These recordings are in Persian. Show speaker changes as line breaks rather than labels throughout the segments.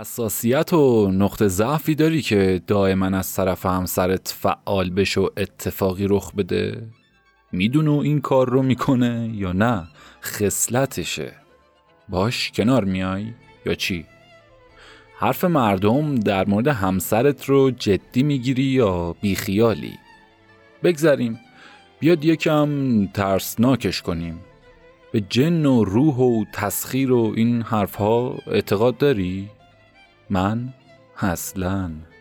حساسیت و نقطه ضعفی داری که دائما از طرف همسرت فعال بشه و اتفاقی رخ بده؟ می‌دونه این کار رو می‌کنه یا نه خصلتشه باش کنار میای یا چی؟ حرف مردم در مورد همسرت رو جدی می‌گیری یا بیخیالی؟ بگذریم بیاد یکم ترسناکش کنیم به جن و روح و تسخیر و این حرفها اعتقاد داری؟ من اصلاً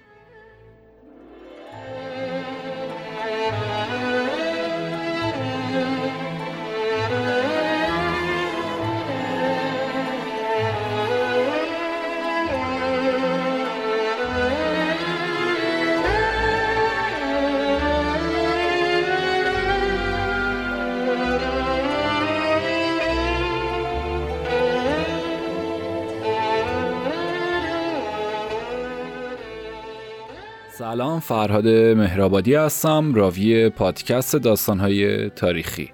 سلام فرهاد مهرآبادی هستم راوی پادکست داستانهای تاریخی.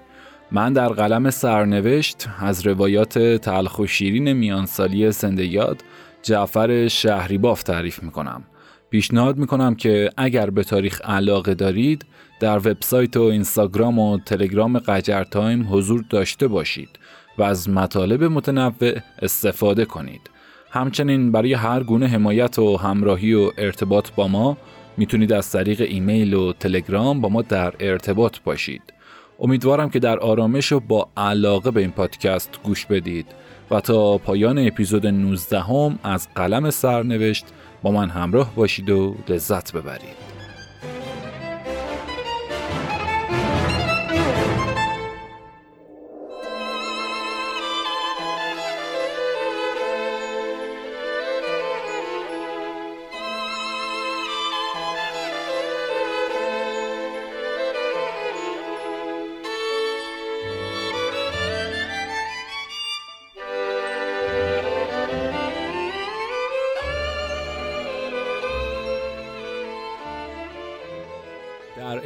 من در قلم سرنوشت از روایات تلخ و شیرین میانسالی سندیاد جعفر شهریباف تعریف می‌کنم. پیشنهاد می‌کنم که اگر به تاریخ علاقه دارید در وبسایت و اینستاگرام و تلگرام قجر تایم حضور داشته باشید و از مطالب متنوع استفاده کنید. همچنین برای هر گونه حمایت و همراهی و ارتباط با ما می‌تونید از طریق ایمیل و تلگرام با ما در ارتباط باشید. امیدوارم که در آرامش و با علاقه به این پادکست گوش بدید و تا پایان اپیزود 19 هم از قلم سرنوشت با من همراه باشید و لذت ببرید.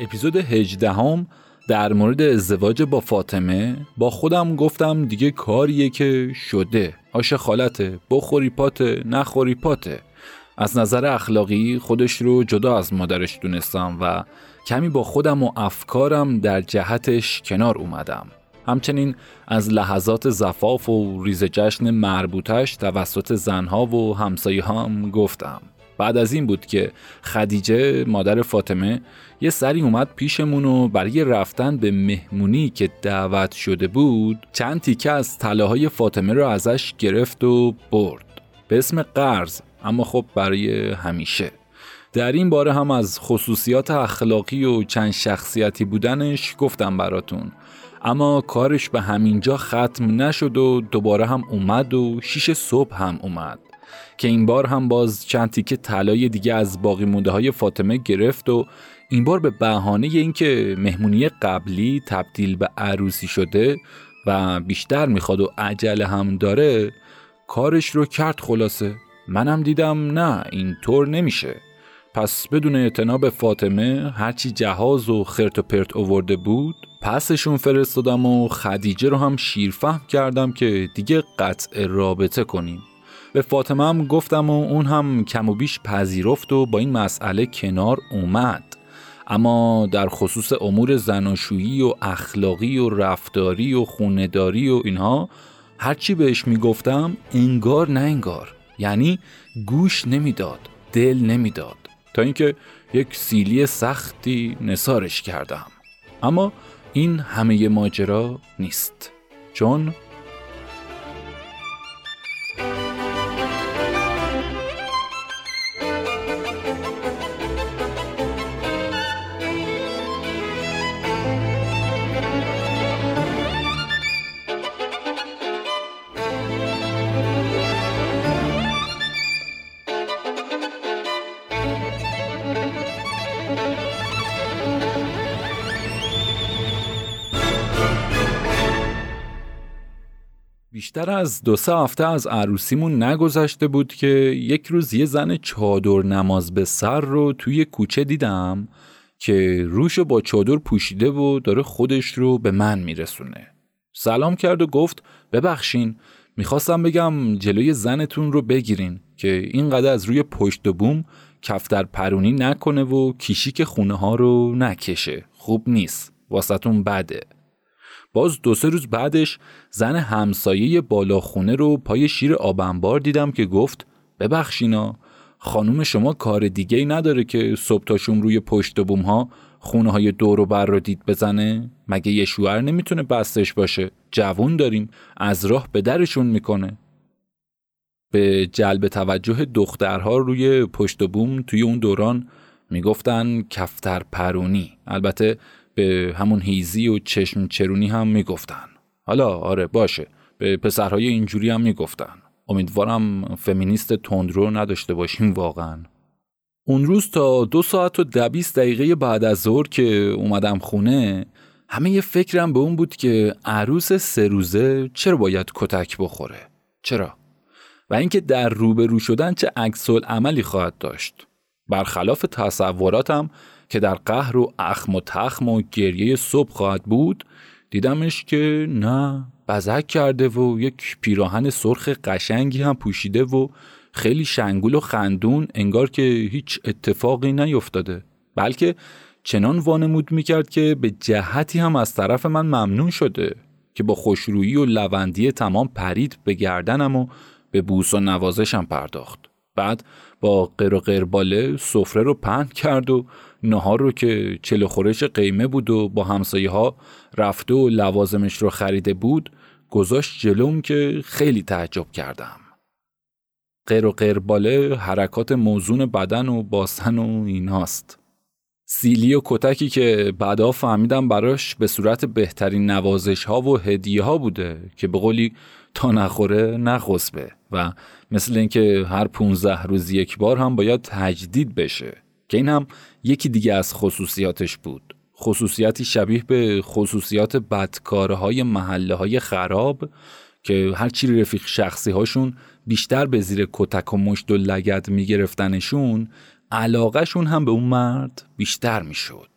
اپیزود 18 هم در مورد ازدواج با فاطمه با خودم گفتم دیگه کاریه که شده. آش خالته بخوری پاته نخوری پاته. از نظر اخلاقی خودش رو جدا از مادرش دونستم و کمی با خودم و افکارم در جهتش کنار اومدم. همچنین از لحظات زفاف و ریز جشن مربوطش توسط زنها و همسایه هم گفتم. بعد از این بود که خدیجه مادر فاطمه یه سری اومد پیشمون و برای رفتن به مهمونی که دعوت شده بود چند تیکه از طلاهای فاطمه رو ازش گرفت و برد. به اسم قرض اما خب برای همیشه. در این باره هم از خصوصیات اخلاقی و چند شخصیتی بودنش گفتم براتون. اما کارش به همینجا ختم نشد و دوباره هم اومد و شیش صبح هم اومد. که این بار هم باز چند تیکه طلای دیگه از باقی مونده های فاطمه گرفت و این بار به بهانه اینکه مهمونی قبلی تبدیل به عروسی شده و بیشتر می‌خواد و عجله هم داره کارش رو کرد خلاصه. منم دیدم نه این طور نمیشه. پس بدون اعتناب فاطمه هرچی جهاز و خرت و پرت اوورده بود پسشون فرستادم و خدیجه رو هم شیرفهم کردم که دیگه قطع رابطه کنیم. به فاطمه هم گفتم و اون هم کم و بیش پذیرفت و با این مسئله کنار اومد. اما در خصوص امور زناشویی و اخلاقی و رفتاری و خونداری و اینها هرچی بهش می‌گفتم انگار نه انگار. یعنی گوش نمی‌داد دل نمی‌داد. تا اینکه یک سیلی سختی نسارش کردم. اما این همه ماجرا نیست. چون بیشتر از دو سه هفته از عروسیمون نگذشته بود که یک روز یه زن چادر نماز به سر رو توی کوچه دیدم که روشو با چادر پوشیده و داره خودش رو به من میرسونه. سلام کرد و گفت ببخشین می‌خواستم بگم جلوی زنتون رو بگیرین که اینقدر از روی پشت و بوم کفتر پرونی نکنه و کیشیک خونه ها رو نکشه. خوب نیست واسطون بده. باز دو سه روز بعدش زن همسایه بالا خونه رو پای شیر آبنبار دیدم که گفت ببخشینا خانوم شما کار دیگه ای نداره که صبح تاشون روی پشت بوم ها خونه های دور و بر رو دید بزنه. مگه یه شوهر نمی‌تونه بستش باشه؟ جوون داریم از راه به درشون می‌کنه. به جلب توجه دخترها روی پشت بوم توی اون دوران می‌گفتن کفتر پرونی. البته به همون هیزی و چشم چرونی هم می‌گفتن. حالا آره باشه به پسرهای اینجوری هم می‌گفتن. امیدوارم فمینیست تندرو نداشته باشیم واقعا. اون روز تا دو ساعت و دبیس دقیقه بعد از ظهر که اومدم خونه همه یه فکرم به اون بود که عروس سه روزه چرا باید کتک بخوره؟ چرا؟ و اینکه در روبرو شدن چه عکس عملی خواهد داشت. برخلاف تصوراتم که در قهر و اخم و تخم و گریه صبح خواهد بود دیدمش که نه بزک کرده و یک پیراهن سرخ قشنگی هم پوشیده و خیلی شنگول و خندون انگار که هیچ اتفاقی نیفتاده. بلکه چنان وانمود می‌کرد که به جهتی هم از طرف من ممنون شده که با خوشرویی و لوندی تمام پرید به گردنم و به بوس و نوازشم پرداخت. بعد با قر و قرباله سفره رو پهن کرد و نهار رو که چلو خورش قیمه بود و با همسایه ها رفته و لوازمش رو خریده بود گذاشت جلوم که خیلی تعجب کردم. قر و قرباله حرکات موزون بدن و باسن و ایناست. سیلی و کتکی که بعدا فهمیدم براش به صورت بهترین نوازش ها و هدیه ها بوده که به قولی تا نخوره نخسبه و مثل اینکه هر 15 روز یک بار هم باید تجدید بشه. که این هم یکی دیگه از خصوصیاتش بود. خصوصیاتی شبیه به خصوصیات بدکاره های محله های خراب که هرچی رفیق شخصی هاشون بیشتر به زیر کتک و مشت و لگد میگرفتنشون علاقهشون هم به اون مرد بیشتر می‌شد.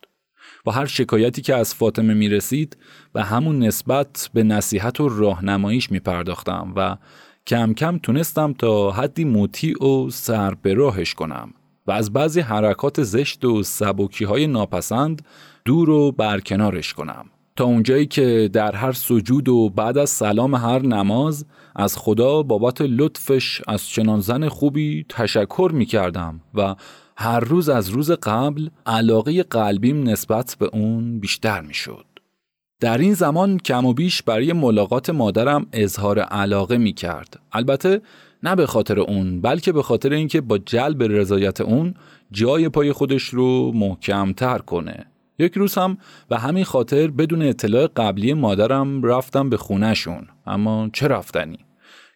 با هر شکایتی که از فاطمه می رسید و همون نسبت به نصیحت و راهنماییش می پرداختم و کم کم تونستم تا حدی مطیع و سر به راهش کنم. و از بعضی حرکات زشت و سبکی های ناپسند دور و برکنارش کنم تا اونجایی که در هر سجود و بعد از سلام هر نماز از خدا بابت لطفش از چنان زن خوبی تشکر می کردم و هر روز از روز قبل علاقه قلبیم نسبت به اون بیشتر می شد. در این زمان کم و بیش برای ملاقات مادرم اظهار علاقه می کرد. البته نه به خاطر اون بلکه به خاطر اینکه با جلب رضایت اون جای پای خودش رو محکمتر کنه. یک روز هم به همین خاطر بدون اطلاع قبلی مادرم رفتم به خونهشون اما چه رفتنی؟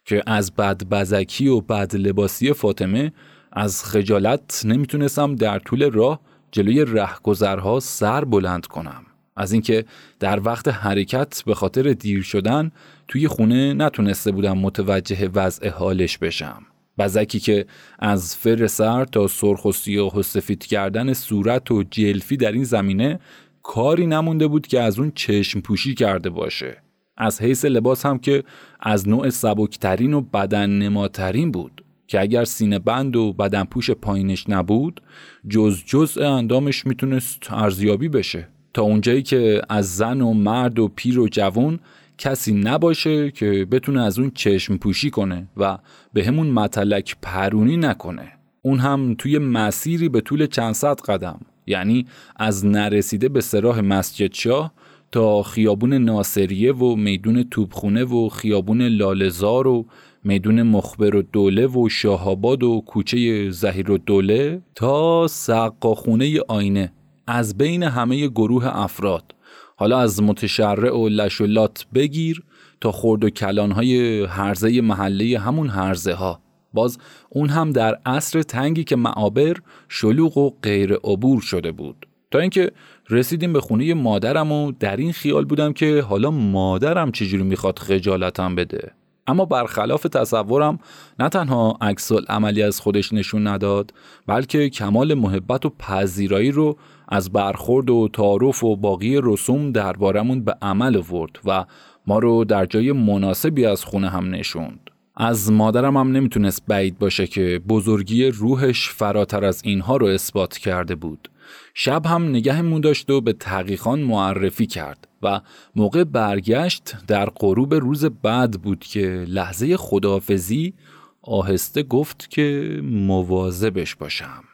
که از بد بزکی و بد لباسی فاطمه از خجالت نمی‌تونستم در طول راه جلوی رهگذرها سر بلند کنم از اینکه در وقت حرکت به خاطر دیر شدن توی خونه نتونسته بودم متوجه وضع حالش بشم. بزکی که از فر سر تا سرخ و سیاه و سفید کردن صورت و جلفی در این زمینه کاری نمونده بود که از اون چشم پوشی کرده باشه. از حیث لباس هم که از نوع سبکترین و بدن نماترین بود که اگر سینه بند و بدن پوش پایینش نبود جز جز اندامش می‌تونست ارزیابی بشه. تا اونجایی که از زن و مرد و پیر و جوان کسی نباشه که بتونه از اون چشم پوشی کنه و به همون متلک پرونی نکنه. اون هم توی مسیری به طول چند صد قدم یعنی از نرسیده به سراح مسجد شاه تا خیابون ناصریه و میدون توبخونه و خیابون لالزار و میدون مخبر و دوله و شاهاباد و کوچه زهیر و دوله تا سقاخونه آینه. از بین همه گروه افراد. حالا از متشرع و لشولات بگیر تا خورد و کلانهای هرزه محله همون هرزه ها باز اون هم در عصر تنگی که معابر شلوغ و غیر عبور شده بود. تا اینکه رسیدیم به خونه مادرم و در این خیال بودم که حالا مادرم چجوری می‌خواد خجالتم بده. اما برخلاف تصورم نه تنها عکس عملی از خودش نشون نداد بلکه کمال محبت و پذیرایی رو از برخورد و تعارف و باقی رسوم دربارمون به عمل ورد و ما رو در جای مناسبی از خونه هم نشوند از مادرم هم نمی‌تونست بعید باشه که بزرگی روحش فراتر از اینها رو اثبات کرده بود. شب هم نگهمون داشت و به تحقیقان معرفی کرد و موقع برگشت در غروب روز بعد بود که لحظه خداحافظی آهسته گفت که مواظبش باشم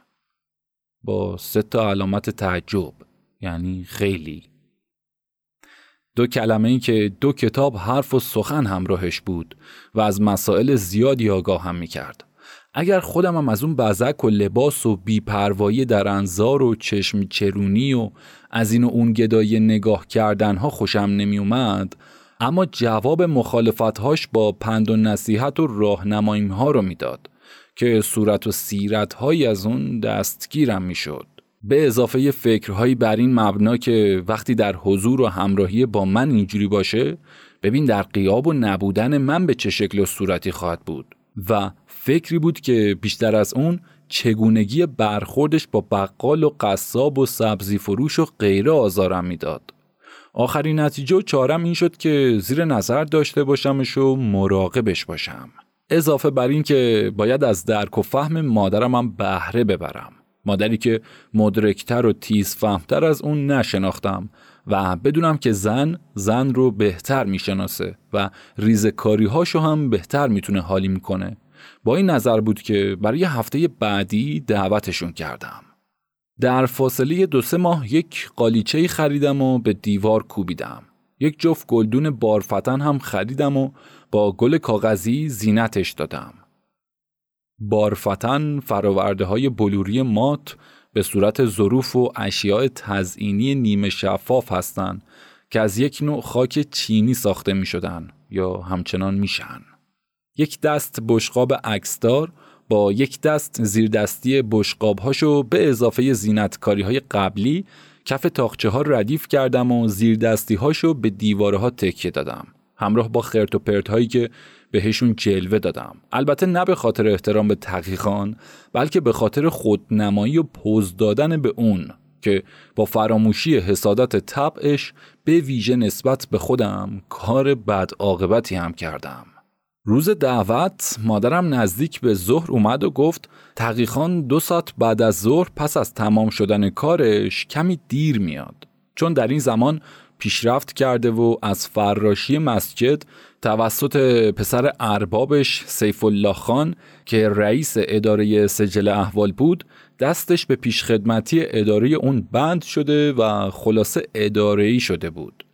با سه تا علامت تعجب یعنی خیلی دو کلمه ای که دو کتاب حرف و سخن همراهش بود و از مسائل زیادی آگاه هم می کرد. اگر خودم هم از اون بزک و لباس و بیپروایی در انظار و چشم چرونی و از این و اون گدای نگاه کردن ها خوشم نمی اومد اما جواب مخالفتهاش با پند و نصیحت و راهنمایی ها رو می‌داد که صورت و سیرت های از اون دستگیرم می‌شد. به اضافه فکرهایی بر این مبنا که وقتی در حضور و همراهی با من اینجوری باشه ببین در قیاب و نبودن من به چه شکل و صورتی خواهد بود و فکری بود که بیشتر از اون چگونگی برخوردش با بقال و قصاب و سبزی فروش و غیره آزارم می‌داد. آخرین نتیجه و چارم این شد که زیر نظر داشته باشمش و مراقبش باشم. اضافه بر این که باید از درک و فهم مادرم هم بهره ببرم. مادری که مدرکتر و تیز فهمتر از اون نشناختم و بدونم که زن زن رو بهتر می‌شناسه و ریزکاری هاشو هم بهتر می‌تونه حالی می‌کنه. با این نظر بود که برای هفته بعدی دعوتشون کردم. در فاصله دو سه ماه یک قالیچه خریدم و به دیوار کوبیدم. یک جفت گلدون بارفتن هم خریدم و با گل کاغذی زینتش دادم بارفتن فراورده های بلوری مات به صورت ظروف و اشیاء تزئینی نیمه شفاف هستند که از یک نوع خاک چینی ساخته می شدن یا همچنان میشن. یک دست بشقاب عکسدار با یک دست زیردستی بشقاب هاشو به اضافه زینتکاری های قبلی کف تاخچه ها ردیف کردم و زیردستی هاشو به دیواره ها تکیه دادم همراه با خرت و پرت هایی که بهشون جلوه دادم. البته نه به خاطر احترام به تحقیقان بلکه به خاطر خودنمایی و پوز دادن به اون که با فراموشی حسادت طبعش به ویژه نسبت به خودم کار بد عاقبتی هم کردم. روز دعوت مادرم نزدیک به ظهر اومد و گفت تحقیقان دو ساعت بعد از ظهر پس از تمام شدن کارش کمی دیر میاد. چون در این زمان پیشرفت کرده و از فراشی مسجد توسط پسر اربابش سیف الله خان که رئیس اداره سجل احوال بود دستش به پیشخدمتی اداره اون بند شده و خلاصه اداره شده بود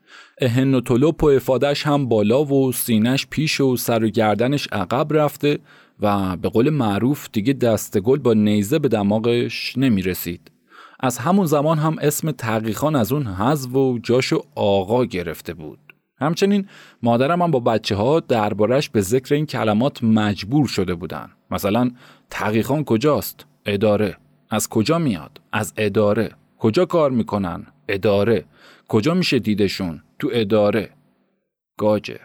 اهن و طلوب و افادش هم بالا و سینش پیش و سر و گردنش عقب رفته و به قول معروف دیگه دست گل با نیزه به دماغش نمی رسید. از همون زمان هم اسم تحقیقان از اون حذف و جاشو آقا گرفته بود. همچنین مادرم هم با بچه ها دربارش به ذکر این کلمات مجبور شده بودن. مثلا تحقیقان کجاست؟ اداره. از کجا میاد؟ از اداره. کجا کار می‌کنن؟ اداره. کجا میشه دیدشون؟ تو اداره. گاجه.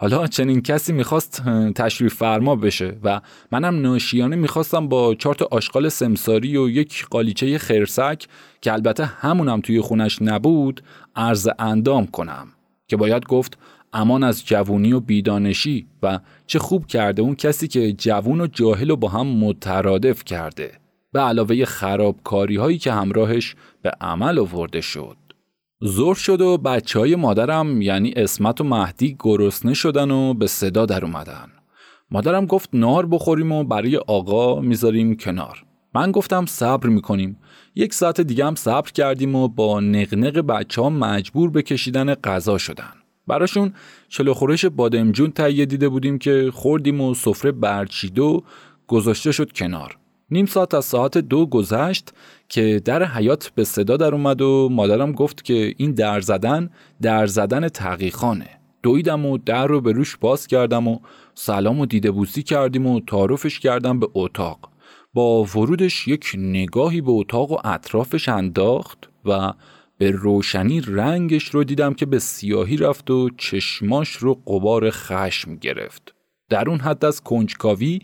حالا چنین کسی می‌خواست تشریف فرما بشه و منم ناشیانه می‌خواستم با چهار آشغال سمساری و یک قالیچه خرسک که البته همونم توی خونش نبود عرض اندام کنم که باید گفت امان از جوونی و بیدانشی و چه خوب کرده اون کسی که جوون و جاهل و با هم مترادف کرده به علاوه خرابکاری هایی که همراهش به عمل آورده شد. زور شد و بچه های مادرم یعنی اسمت و مهدی گرسنه شدن و به صدا در اومدن. مادرم گفت نار بخوریم و برای آقا می‌ذاریم کنار. من گفتم صبر می‌کنیم. یک ساعت دیگه هم صبر کردیم و با نقنق بچه ها مجبور به کشیدن غذا شدن. براشون چلو خورش بادمجون تهیه دیده بودیم که خوردیم و سفره برچید و گذاشته شد کنار. نیم ساعت از ساعت دو گذشت که در حیات به صدا در اومد و مادرم گفت که این در زدن در زدن تحقیقانه دویدم و در رو به روش باز کردم و سلام و دیده بوسی کردیم و تعارفش کردم به اتاق. با ورودش یک نگاهی به اتاق و اطرافش انداخت و به روشنی رنگش رو دیدم که به سیاهی رفت و چشماش رو قبار خشم گرفت. در اون حد از کنجکاوی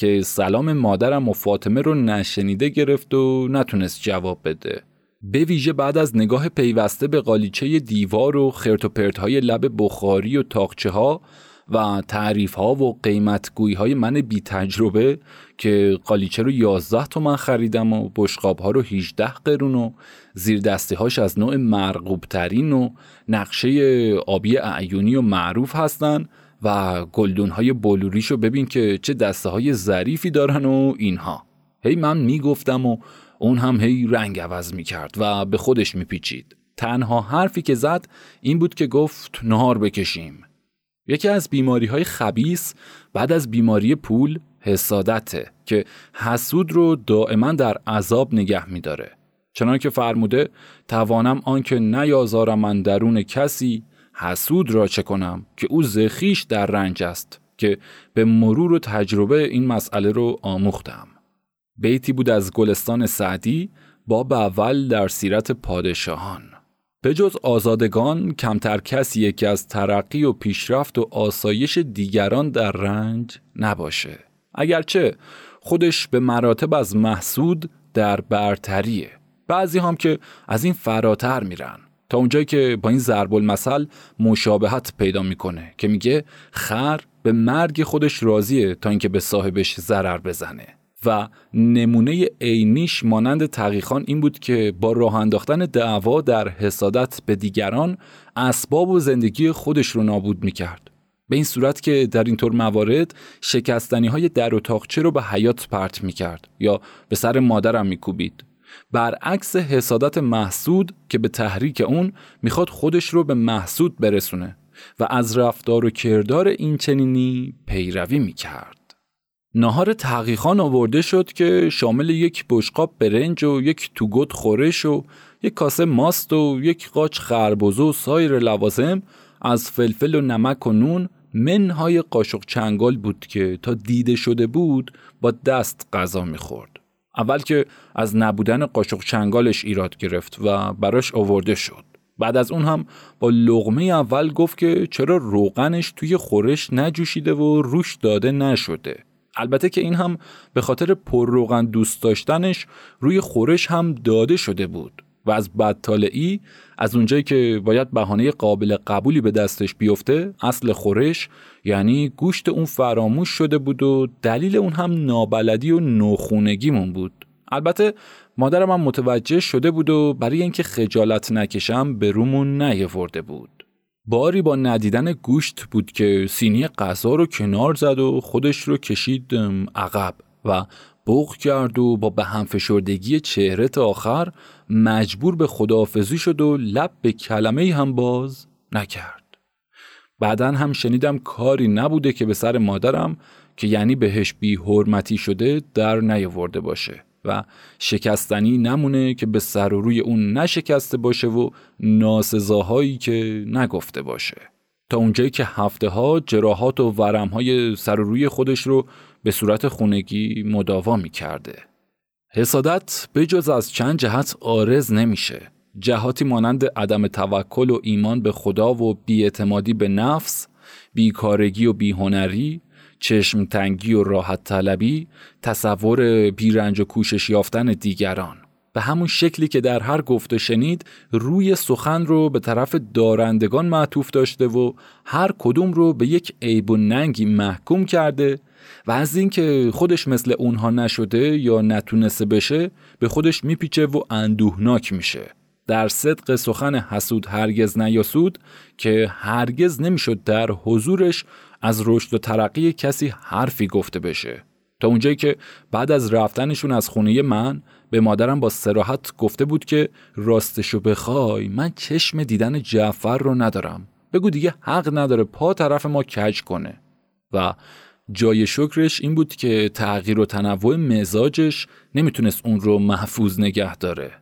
که سلام مادرم و فاطمه رو نشنیده گرفت و نتونست جواب بده. به ویژه بعد از نگاه پیوسته به قالیچه دیوار و خرت و های لب بخاری و تاقچه ها و تعریف ها و قیمتگویی های من بی تجربه که قالیچه رو 11 تومن خریدم و بشقاب ها رو 18 قرون و زیر دسته هاش از نوع مرغوب ترین و نقشه آبی اعیونی و معروف هستن و گلدون های بلوریش رو ببین که چه دسته های ظریفی دارن و اینها. هی من می‌گفتم و اون هم هی رنگ عوض می‌کرد و به خودش میپیچید. تنها حرفی که زد این بود که گفت نهار بکشیم. یکی از بیماری های خبیس بعد از بیماری پول حسادته که حسود رو دائما در عذاب نگه میداره. چنان که فرموده توانم آنکه نیازارم من درون کسی حسود را چه کنم که او زخیش در رنج است که به مرور و تجربه این مسئله رو آموختم. بیتی بود از گلستان سعدی باب اول در سیرت پادشاهان. به جز آزادگان کمتر کسیه که از ترقی و پیشرفت و آسایش دیگران در رنج نباشه. اگرچه خودش به مراتب از محسود در برتریه. بعضی هم که از این فراتر میرن. تا اونجایی که با این ضرب المثل مشابهت پیدا می‌کنه که میگه خر به مرگ خودش راضیه تا اینکه به صاحبش ضرر بزنه. و نمونه عینیش مانند تقیخان این بود که با راه انداختن دعوا در حسادت به دیگران اسباب و زندگی خودش رو نابود می‌کرد. به این صورت که در اینطور موارد شکستنی های در اتاقچه رو به حیات پرت می‌کرد یا به سر مادرم میکوبید. برعکس حسادت محسود که به تحریک اون می‌خواد خودش رو به محسود برسونه و از رفتار و کردار این چنینی پیروی می‌کرد ناهار تحقیقان آورده شد که شامل یک بشقاب برنج و یک توگوت خورش و یک کاسه ماست و یک قاچ خربزه و سایر لوازم از فلفل و نمک و نون منهای قاشق چنگال بود که تا دیده شده بود با دست غذا می‌خورد. اول که از نبودن قاشق چنگالش ایراد گرفت و براش آورده شد. بعد از اون هم با لغمه اول گفت که چرا روغنش توی خورش نجوشیده و روش داده نشده. البته که این هم به خاطر پرروغن دوست داشتنش روی خورش هم داده شده بود و از بدطالعی از اونجایی که باید بهانه قابل قبولی به دستش بیفته اصل خورش یعنی گوشت اون فراموش شده بود و دلیل اون هم نابلدی و نوخونگیمون بود. البته مادرم هم متوجه شده بود و برای اینکه خجالت نکشم به رومون نیاورده بود. باری با ندیدن گوشت بود که سینی غذا رو کنار زد و خودش رو کشید عقب و بغ کرد و با به هم فشردگی چهره تا آخر مجبور به خداحافظی شد و لب به کلمه هم باز نکرد. بعدا هم شنیدم کاری نبوده که به سر مادرم که یعنی بهش بی حرمتی شده در نیاورده باشه. و شکستنی نمونه که به سر و روی اون نشکسته باشه و ناسزاهایی که نگفته باشه تا اونجایی که هفته ها جراحات و ورم های سر و روی خودش رو به صورت خونگی مداوا می کرده. حسادت به جز از چند جهت آرز نمیشه. جهاتی مانند عدم توکل و ایمان به خدا و بیاعتمادی به نفس، بیکارگی و بیهنری، چشم تنگی و راحت طلبی تصور بیرنج و کوشش یافتن دیگران به همون شکلی که در هر گفته شنید روی سخن رو به طرف دارندگان معطوف داشته و هر کدوم رو به یک عیب و ننگی محکوم کرده و از اینکه خودش مثل اونها نشده یا نتونسته بشه به خودش میپیچه و اندوهناک میشه. در صدق سخن حسود هرگز نیاسود که هرگز نمی‌شد در حضورش از رشد و ترقی کسی حرفی گفته بشه. تا اونجایی که بعد از رفتنشون از خونه من به مادرم با سراحت گفته بود که راستشو بخوای من چشم دیدن جعفر رو ندارم. بگو دیگه حق نداره پا طرف ما کج کنه. و جای شکرش این بود که تغییر و تنوع مزاجش نمی‌تونست اون رو محفوظ نگه داره.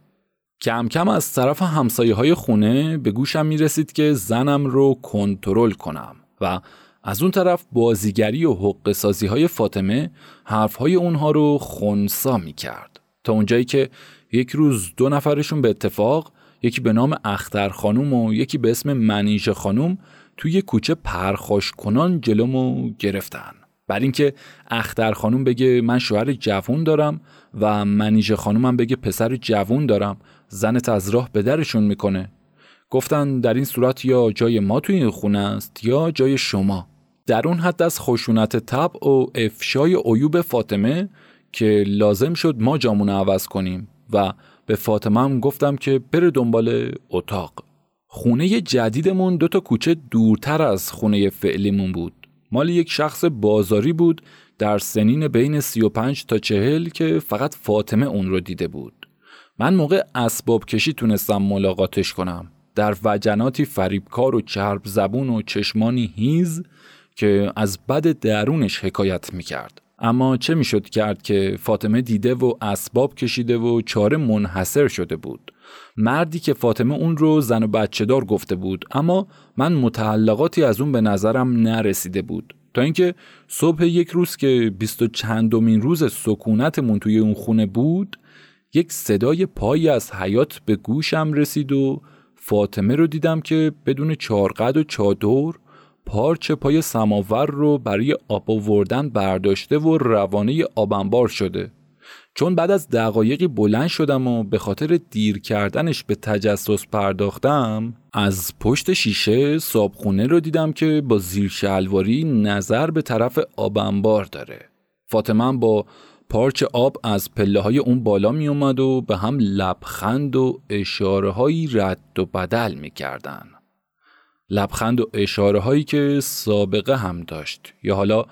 کم کم از طرف همسایه های خونه به گوشم می‌رسید که زنم رو کنترل کنم و از اون طرف بازیگری و حق سازی های فاطمه حرف های اونها رو خونسا می کرد تا اونجایی که یک روز دو نفرشون به اتفاق یکی به نام اختر خانوم و یکی به اسم منیژه خانوم توی کوچه پرخاش کنان جلومو گرفتن. بر اینکه اختر خانوم بگه من شوهر جوون دارم و منیژه خانومم بگه پسر جوون دارم زنت از راه به درشون می‌کنه. گفتن در این صورت یا جای ما توی این خونه است یا جای شما. در اون حد از خشونت طبع و افشای عیوب فاطمه که لازم شد ما جامون عوض کنیم و به فاطمه هم گفتم که بره دنبال اتاق. خونه جدیدمون دو تا کوچه دورتر از خونه فعلیمون بود. مال یک شخص بازاری بود در سنین بین 35 تا 40 که فقط فاطمه اون رو دیده بود. من موقع اسباب کشی تونستم ملاقاتش کنم. در وجناتی فریبکار و چرب زبون و چشمانی هیز که از بد درونش حکایت می‌کرد. اما چه می‌شد کرد که فاطمه دیده و اسباب کشیده و چاره منحصر شده بود؟ مردی که فاطمه اون رو زن و بچه دار گفته بود اما من متعلقاتی از اون به نظرم نرسیده بود. تا اینکه صبح یک روز که بیست و چندمین روز سکونتمون توی اون خونه بود یک صدای پایی از حیات به گوشم رسید و فاطمه رو دیدم که بدون چارقد و چادر پارچه پای سماور رو برای آب آوردن برداشته و روانه آبنبار شده. چون بعد از دقایقی بلند شدم و به خاطر دیر کردنش به تجسس پرداختم از پشت شیشه صابخونه رو دیدم که با زیر شلواری نظر به طرف آبنبار داره فاطمه با پارچ آب از پله های اون بالا می اومد و به هم لبخند و اشاره هایی رد و بدل می کردن. لبخند و اشاره هایی که سابقه هم داشت یا حالا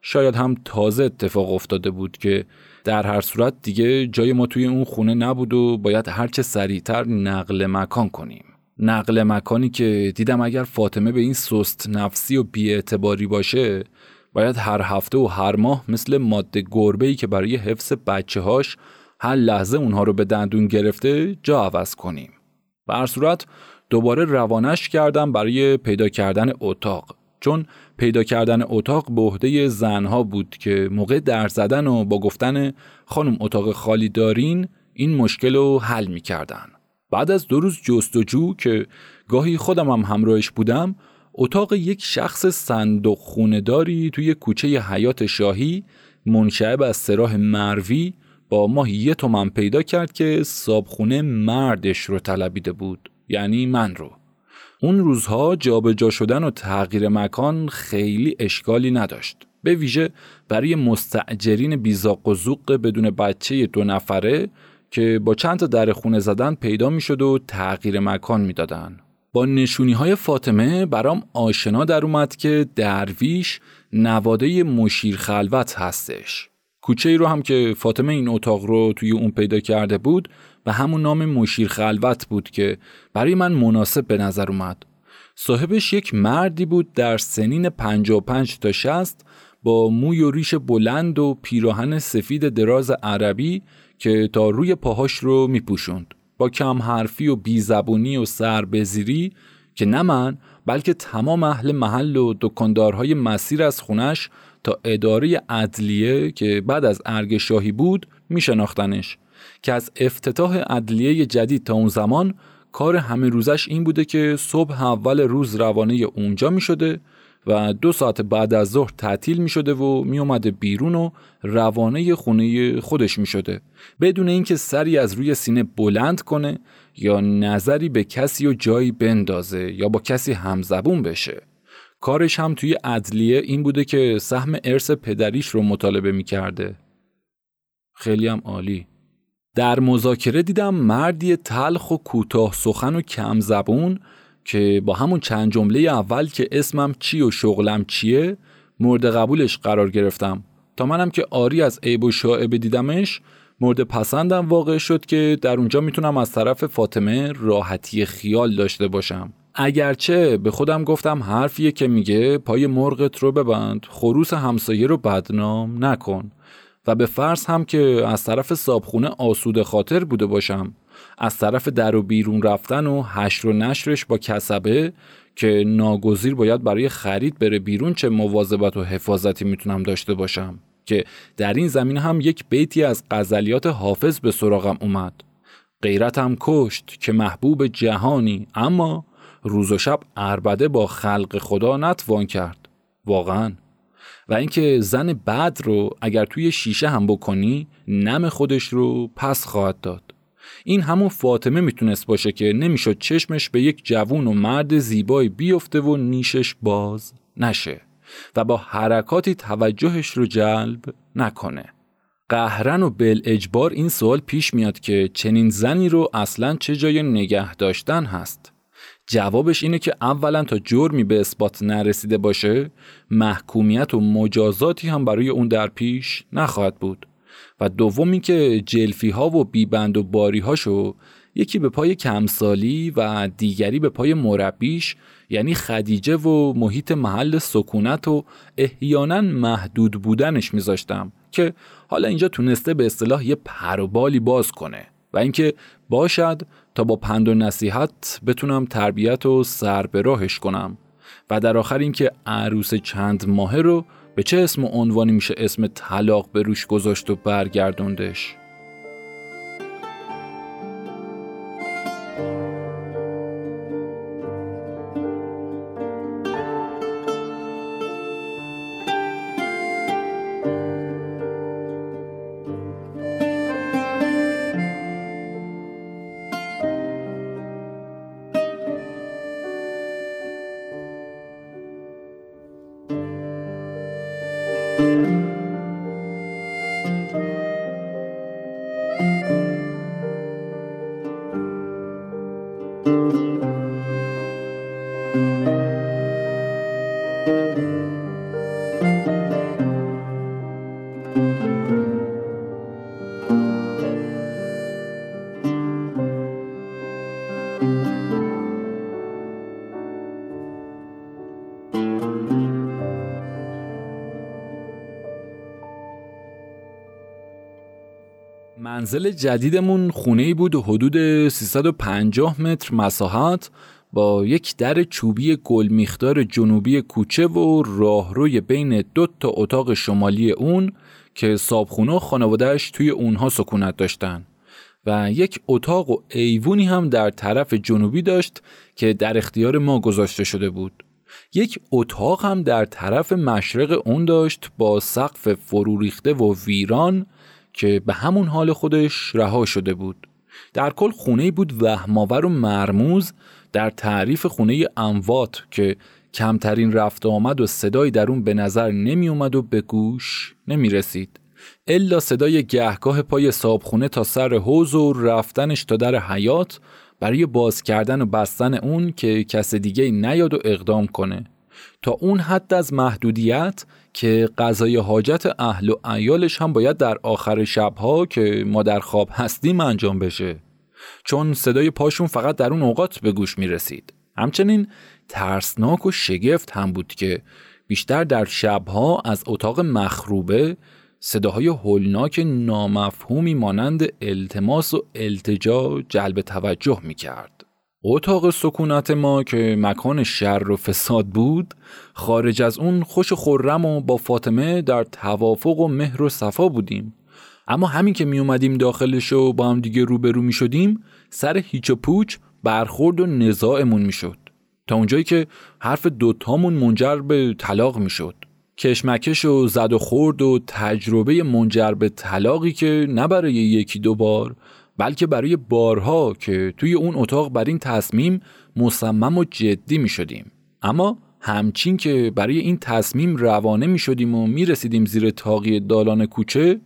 شاید هم تازه اتفاق افتاده بود که در هر صورت دیگه جای ما توی اون خونه نبود و باید هرچه سریعتر نقل مکان کنیم نقل مکانی که دیدم اگر فاطمه به این سست نفسی و بیاعتباری باشه باید هر هفته و هر ماه مثل ماده گربه ای که برای حفظ بچه هاش هر لحظه اونها رو به دندون گرفته جا عوض کنیم. به هر صورت دوباره روانش کردم برای پیدا کردن اتاق چون پیدا کردن اتاق به عهده زنها بود که موقع در زدن و با گفتن خانم اتاق خالی دارین این مشکل رو حل می‌کردن. بعد از دو روز جستجو که گاهی خودم هم همراهش بودم اتاق یک شخص صندوق خونداری توی کوچه حیات شاهی منشعب از سراح مروی با ماهی یه تومن پیدا کرد که صابخونه مردش رو طلبیده بود یعنی من رو اون روزها جابجا جا شدن و تغییر مکان خیلی اشکالی نداشت. به ویژه برای مستعجرین بیزاق و زوق بدون بچه دو نفره که با چند تا در خونه زدن پیدا می‌شد و تغییر مکان می‌دادن. با نشونی های فاطمه برام آشنا در اومد که درویش نواده مشیر خلوت هستش. کوچه ای رو هم که فاطمه این اتاق رو توی اون پیدا کرده بود و همون نام مشیر خلوت بود که برای من مناسب به نظر اومد. صاحبش یک مردی بود در سنین 55 تا 60 با موی و ریش بلند و پیراهن سفید دراز عربی که تا روی پاهاش رو میپوشوند. با کم حرفی و بیزبونی و سربزیری که نه من بلکه تمام اهل محل و دکاندارهای مسیر از خونش تا اداره عدلیه که بعد از ارگ شاهی بود میشناختنش. که از افتتاح عدلیه جدید تا اون زمان کار همه روزش این بوده که صبح اول روز روانه اونجا می شده و دو ساعت بعد از ظهر تعطیل می شده و می اومده بیرون و روانه خونه خودش می شده بدون اینکه سری از روی سینه بلند کنه یا نظری به کسی و جایی بندازه یا با کسی همزبون بشه. کارش هم توی عدلیه این بوده که سهم ارث پدریش رو مطالبه می کرده خیلی هم عالی. در مذاکره دیدم مردی تلخ و کوتاه سخن و کم زبون که با همون چند جمله اول که اسمم چی و شغلم چیه مورد قبولش قرار گرفتم. تا منم که آری از عیب و شاعبه دیدمش مورد پسندم واقع شد که در اونجا می‌تونم از طرف فاطمه راحتی خیال داشته باشم. اگرچه به خودم گفتم حرفیه که میگه پای مرغت رو ببند خروس همسایه رو بدنام نکن. و به فرض هم که از طرف صابخونه آسود خاطر بوده باشم. از طرف در و بیرون رفتن و حشر و نشرش با کسبه که ناگزیر باید برای خرید بره بیرون چه مواظبت و حفاظتی می‌تونم داشته باشم. که در این زمین هم یک بیتی از غزلیات حافظ به سراغم اومد. غیرتم کشت که محبوب جهانی اما روز و شب اربده با خلق خدا نتوان کرد. واقعا و اینکه زن بعد رو اگر توی شیشه هم بکنی نم خودش رو پس خواهد داد. این همون فاطمه می‌تونست باشه که نمی‌شد چشمش به یک جوون و مرد زیبایی بیفته و نیشش باز نشه و با حرکاتی توجهش رو جلب نکنه. قهرن و بل اجبار این سوال پیش میاد که چنین زنی رو اصلا چه جای نگه داشتن هست. جوابش اینه که اولا تا جرمی به اثبات نرسیده باشه محکومیت و مجازاتی هم برای اون در پیش نخواهد بود. و دومی که جلفی ها و بیبند و باری هاشو یکی به پای کمسالی و دیگری به پای مربیش یعنی خدیجه و محیط محل سکونت و احیانا محدود بودنش میذاشتم که حالا اینجا تونسته به اصطلاح یه پروبالی باز کنه. و اینکه باشد تا با پند و نصیحت بتونم تربیت و سر به راهش کنم. و در آخر اینکه عروس چند ماهه رو به چه اسم و عنوانی میشه اسم طلاق به روش گذاشت و برگردوندش. منزل جدیدمون خونه بود و حدود 350 متر مساحت با یک در چوبی گلمیخدار جنوبی کوچه و راهروی بین دو تا اتاق شمالی اون که صابخونه و خانوادهش توی اونها سکونت داشتن. و یک اتاق و ایوونی هم در طرف جنوبی داشت که در اختیار ما گذاشته شده بود. یک اتاق هم در طرف مشرق اون داشت با سقف فرو ریخته و ویران که به همون حال خودش رها شده بود در کل خونه بود وهماور و مرموز در تعریف خونه اموات که کمترین رفت آمد و صدایی در اون به نظر نمی اومد و به گوش نمی رسید. الا صدای گهگاه پای صابخونه تا سر حوز و رفتنش تا در حیات برای باز کردن و بستن اون که کس دیگه نیاد و اقدام کنه تا اون حد از محدودیت که قضای حاجت اهل و ایالش هم باید در آخر شبها که ما در خواب هستیم انجام بشه چون صدای پاشون فقط در اون اوقات به گوش می رسید همچنین ترسناک و شگفت هم بود که بیشتر در شبها از اتاق مخروبه صداهای هولناک نامفهومی مانند التماس و التجا جلب توجه می کرد. اتاق سکونت ما که مکان شر و فساد بود خارج از اون خوش و خورم و با فاطمه در توافق و مهر و صفا بودیم. اما همین که می اومدیم داخلش و با هم دیگه روبرو می شدیم سر هیچ و پوچ برخورد و نزاعمون می شد تا اونجایی که حرف دوتامون منجر به طلاق می شد کشمکش و زد و خورد و تجربه منجر به طلاقی که نه برای یکی دو بار بلکه برای بارها که توی اون اتاق بر این تصمیم مصمم و جدی می شدیم. اما همچین که برای این تصمیم روانه می شدیم و می رسیدیم زیر تاقی دالان کوچه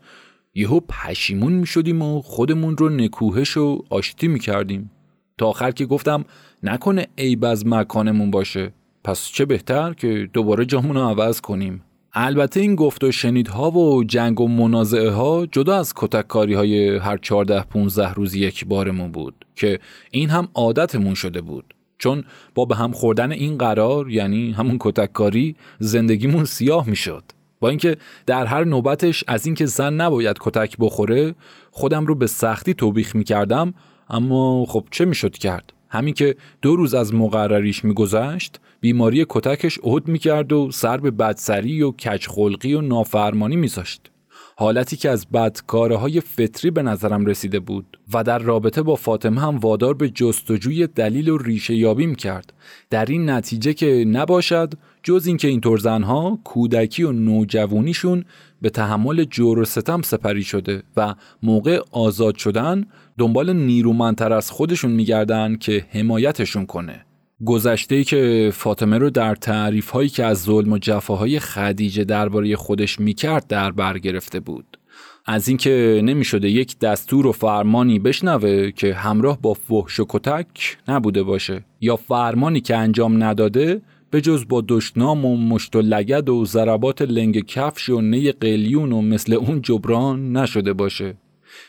یهو پشیمون می شدیم و خودمون رو نکوهش و آشتی می کردیم. تا آخر که گفتم نکنه عیب از مکانمون باشه پس چه بهتر که دوباره جامون رو عوض کنیم البته این گفت و شنیدها و جنگ و منازعه ها جدا از کتککاری های هر 14 15 روز یک بارمون بود که این هم عادتمون شده بود. چون با به هم خوردن این قرار یعنی همون کتککاری زندگیمون سیاه می‌شد. با اینکه در هر نوبتش از اینکه زن نباید کتک بخوره خودم رو به سختی توبیخ می‌کردم اما خب چه می‌شد کرد؟ همین که دو روز از مقرریش میگذشت بیماری کتکش عهد می‌کرد و سر به بدسری و کچخلقی و نافرمانی میذاشت. حالتی که از بدکاره های فطری به نظرم رسیده بود و در رابطه با فاطمه هم وادار به جستجوی دلیل و ریشه یابی کرد. در این نتیجه که نباشد جز اینکه اینطور زنها کودکی و نوجوانیشون به تحمل جور و ستم سپری شده و موقع آزاد شدن دنبال نیرومندتر از خودشون میگردن که حمایتشون کنه. گذشته که فاطمه رو در تعریف هایی که از ظلم و جفاهای خدیجه درباره خودش می‌کرد در بر گرفته بود. از اینکه نمی‌شده یک دستور و فرمانی بشنوه که همراه با فحش و کتک نبوده باشه یا فرمانی که انجام نداده به جز با دشنام و مشت و لگد و ضربات لنگ کفش و نی قلیون و مثل اون جبران نشده باشه.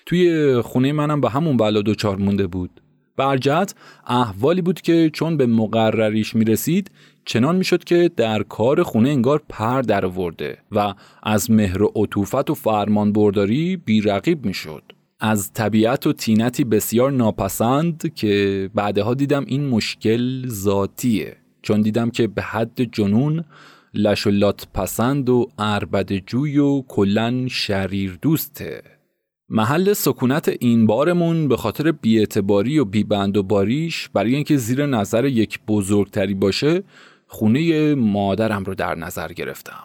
توی خونه منم به همون بلا دوچار مونده بود. برجت احوالی بود که چون به مقرریش می‌رسید چنان می‌شد که در کار خونه انگار پر در ورده و از مهر و عطوفت و فرمان برداری بیرقیب می‌شد. از طبیعت و تینتی بسیار ناپسند که بعدها دیدم این مشکل ذاتیه. چون دیدم که به حد جنون لشلات پسند و عربد جوی و کلن شریر دوسته. محل سکونت این بارمون به خاطر بیعتباری و بیبند و باریش برای اینکه زیر نظر یک بزرگتری باشه خونه مادرم رو در نظر گرفتم.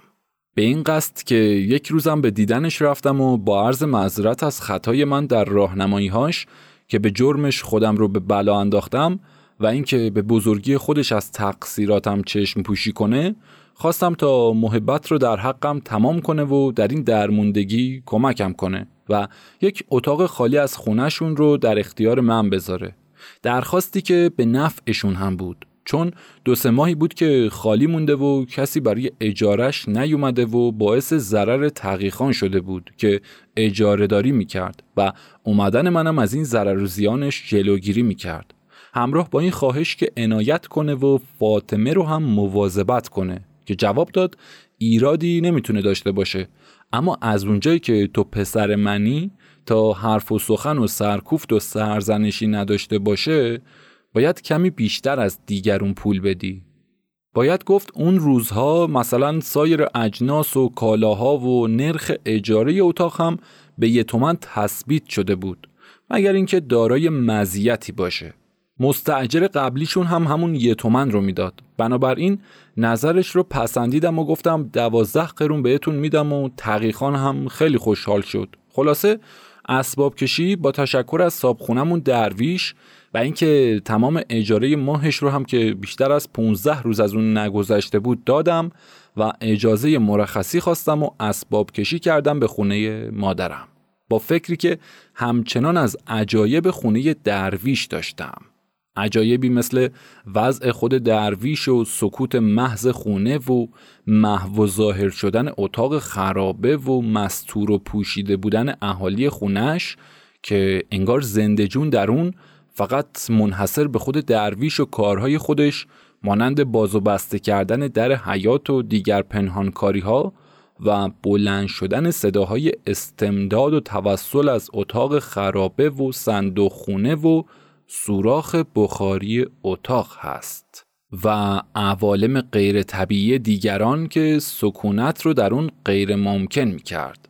به این قصد که یک روزم به دیدنش رفتم و با عرض معذرت از خطای من در راهنماییهاش که به جرمش خودم رو به بلا انداختم و اینکه به بزرگی خودش از تقصیراتم چشم پوشی کنه خواستم تا محبت رو در حقم تمام کنه و در این درموندگی کمکم کنه. و یک اتاق خالی از خونهشون رو در اختیار من بذاره. درخواستی که به نفعشون هم بود. چون دو سه ماهی بود که خالی مونده و کسی برای اجارش نیومده و باعث ضرر تحقیقان شده بود که اجاره داری می‌کرد و اومدن منم از این ضرر و زیانش جلوگیری می‌کرد. همراه با این خواهش که عنایت کنه و فاطمه رو هم مواظبت کنه که جواب داد ایرادی نمی‌تونه داشته باشه. اما از اونجایی که تو پسر منی تا حرف و سخن و سرکوفت و سرزنشی نداشته باشه باید کمی بیشتر از دیگرون پول بدی. باید گفت اون روزها مثلا سایر اجناس و کالاها و نرخ اجاره اتاق هم به یه تومن تثبیت شده بود مگر اینکه دارای مزیتی باشه. مستعجر قبلیشون هم همون یه تومن رو می‌داد. بنابراین نظرش رو پسندیدم و گفتم دوازده قرون بهتون میدم و تقیخان هم خیلی خوشحال شد. خلاصه اسباب کشی با تشکر از صابخونمون درویش و اینکه تمام اجاره ماهش رو هم که بیشتر از 15 روز از اون نگذشته بود دادم و اجازه مرخصی خواستم و اسباب کشی کردم به خونه مادرم. با فکری که همچنان از عجایب خونه درویش داشتم. عجایبی مثل وضع خود درویش و سکوت محض خونه و محو و ظاهر شدن اتاق خرابه و مستور و پوشیده بودن اهالی خونش که انگار زنده جون در اون فقط منحصر به خود درویش و کارهای خودش مانند باز و بسته کردن در حیات و دیگر پنهانکاری ها و بلند شدن صداهای استمداد و توسل از اتاق خرابه و صندوق خونه و سوراخ بخاری اتاق هست و عوالم غیر طبیعی دیگران که سکونت رو در اون غیر ممکن می کرد.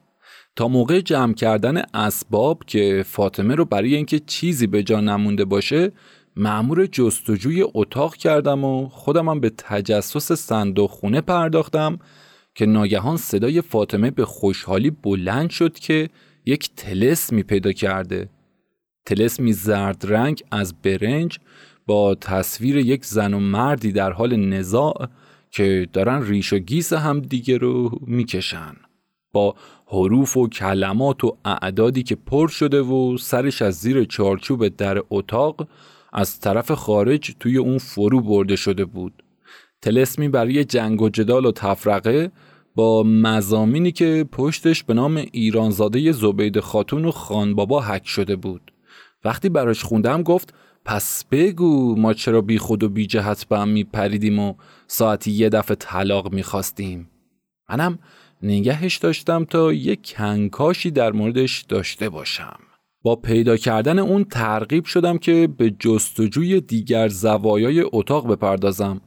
تا موقع جمع کردن اسباب که فاطمه رو برای اینکه چیزی به جا نمونده باشه معمور جستجوی اتاق کردم و خودمم به تجسس صندوق خونه پرداختم که ناگهان صدای فاطمه به خوشحالی بلند شد که یک می پیدا کرده تلسمی زرد رنگ از برنج با تصویر یک زن و مردی در حال نزاع که دارن ریش و گیس هم دیگه رو می‌کشن. با حروف و کلمات و اعدادی که پر شده و سرش از زیر چارچوب در اتاق از طرف خارج توی اون فرو برده شده بود. تلسمی برای جنگ و جدال و تفرقه با مزامینی که پشتش به نام ایرانزاده زبید خاتون و خانبابا حک شده بود. وقتی براش خوندم گفت پس بگو ما چرا بی خود و بی جهت به هم می پریدیم و ساعتی یه دفعه طلاق می خواستیم. منم نگهش داشتم تا یک کنکاشی در موردش داشته باشم. با پیدا کردن اون ترغیب شدم که به جستجوی دیگر زوایای اتاق بپردازم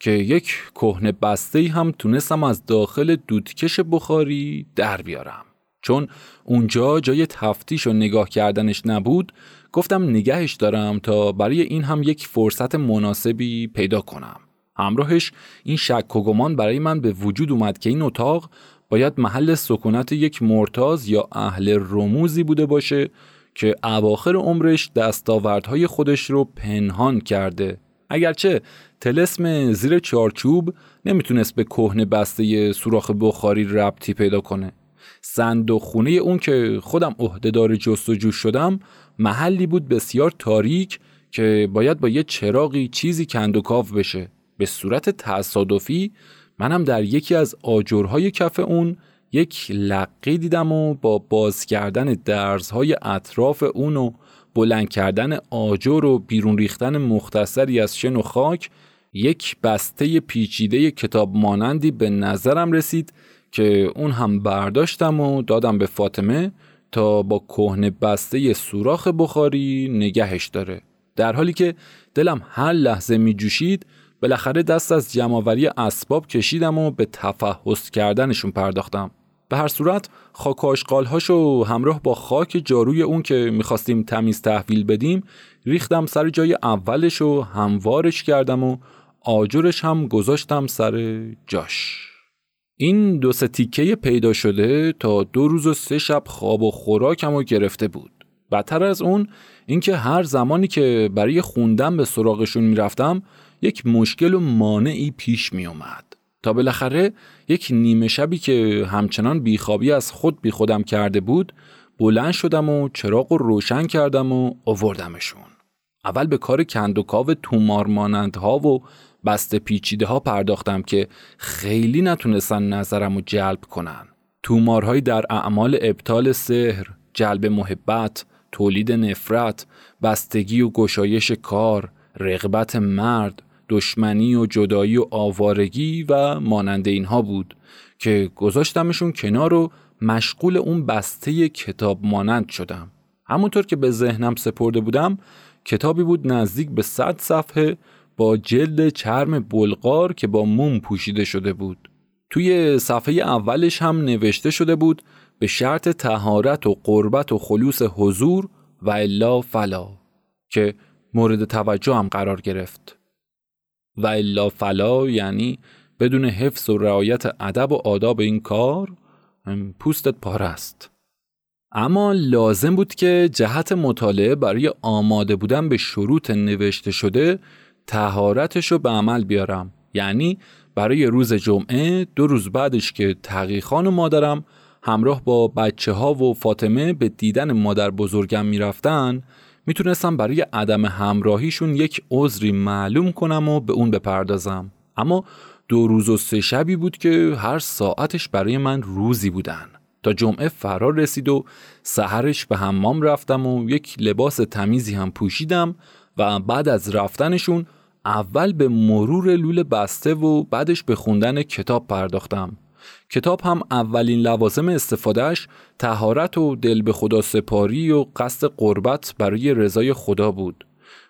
که یک کهنه بسته هم تونستم از داخل دودکش بخاری در بیارم. چون اونجا جای تفتیش و نگاه کردنش نبود گفتم نگهش دارم تا برای این هم یک فرصت مناسبی پیدا کنم. همراهش این شک و گمان برای من به وجود اومد که این اتاق باید محل سکونت یک مرتاز یا اهل رموزی بوده باشه که اواخر عمرش دستاوردهای خودش رو پنهان کرده. اگرچه تلسم زیر چارچوب نمی‌تونست به کهنه بسته سوراخ بخاری ربطی پیدا کنه. صندوق اون که خودم عهدهدار جستجو شدم محلی بود بسیار تاریک که باید با یه چراغی چیزی کندوکاو بشه. به صورت تصادفی منم در یکی از آجرهای کف اون یک لقی دیدم و با باز کردن درزهای اطراف اون و بلند کردن آجر و بیرون ریختن مختصری از شن و خاک یک بسته پیچیده کتاب مانندی به نظرم رسید که اون هم برداشتم و دادم به فاطمه تا با کهنه بسته سوراخ بخاری نگهش داره. در حالی که دلم هر لحظه می جوشید بالاخره دست از جمعآوری اسباب کشیدم و به تفحص کردنشون پرداختم. به هر صورت خاک هاشو همراه با خاک جاروی اون که می‌خواستیم تمیز تحویل بدیم ریختم سر جای اولش و هموارش کردم و آجرش هم گذاشتم سر جاش. این دو سه تیکه پیدا شده تا دو روز و سه شب خواب و خوراکم رو گرفته بود. بدتر از اون اینکه هر زمانی که برای خوندن به سراغشون می‌رفتم یک مشکل و مانعی پیش می اومد تا بالاخره یک نیمه شبی که همچنان بیخوابی از خود بی خودم کرده بود بلند شدم و چراغ رو روشن کردم و آوردمشون. اول به کار کندوکاو تومار مانندها و بسته پیچیده ها پرداختم که خیلی نتونستن نظرم رو جلب کنن. تومارهایی در اعمال ابطال سحر، جلب محبت، تولید نفرت، بستگی و گشایش کار، رغبت مرد، دشمنی و جدایی و آوارگی و مانند اینها بود که گذاشتمشون کنار و مشغول اون بسته کتاب مانند شدم. همونطور که به ذهنم سپرده بودم کتابی بود نزدیک به صد صفحه با جلد چرم بلغار که با موم پوشیده شده بود. توی صفحه اولش هم نوشته شده بود به شرط تهارت و قربت و خلوص حضور و الا فلا که مورد توجه هم قرار گرفت. و الا فلا یعنی بدون حفظ و رعایت ادب و آداب این کار پوستت پاره است. اما لازم بود که جهت مطالعه برای آماده بودن به شروط نوشته شده تهارتش رو به عمل بیارم. یعنی برای روز جمعه دو روز بعدش که تقیخان و مادرم همراه با بچه ها و فاطمه به دیدن مادر بزرگم می‌رفتن می‌تونستم برای عدم همراهیشون یک عذری معلوم کنم و به اون بپردازم. اما دو روز و سه شبی بود که هر ساعتش برای من روزی بودن. تا جمعه فرار رسید و سحرش به حمام رفتم و یک لباس تمیزی هم پوشیدم و بعد از رفتنشون اول به مرور لول بسته و بعدش به خوندن کتاب پرداختم. کتاب هم اولین لوازم استفادهش تهارت و دل به خدا سپاری و قصد قربت برای رضای خدا بود.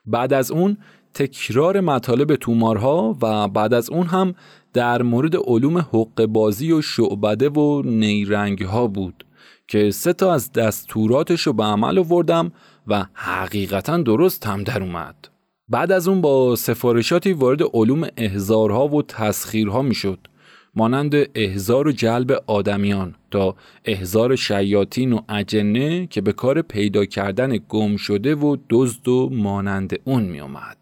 بعد از اون تکرار مطالب تومارها و بعد از اون هم در مورد علوم حق بازی و شعبده و نیرنگ ها بود که سه تا از دستوراتش رو به عمل آوردم و حقیقتا درست هم در اومد. بعد از اون با سفارشاتی وارد علوم احزارها و تسخیرها می‌شد مانند احزار و جلب آدمیان تا احزار شیاطین و اجنه که به کار پیدا کردن گم شده و دزد و مانند اون می اومد.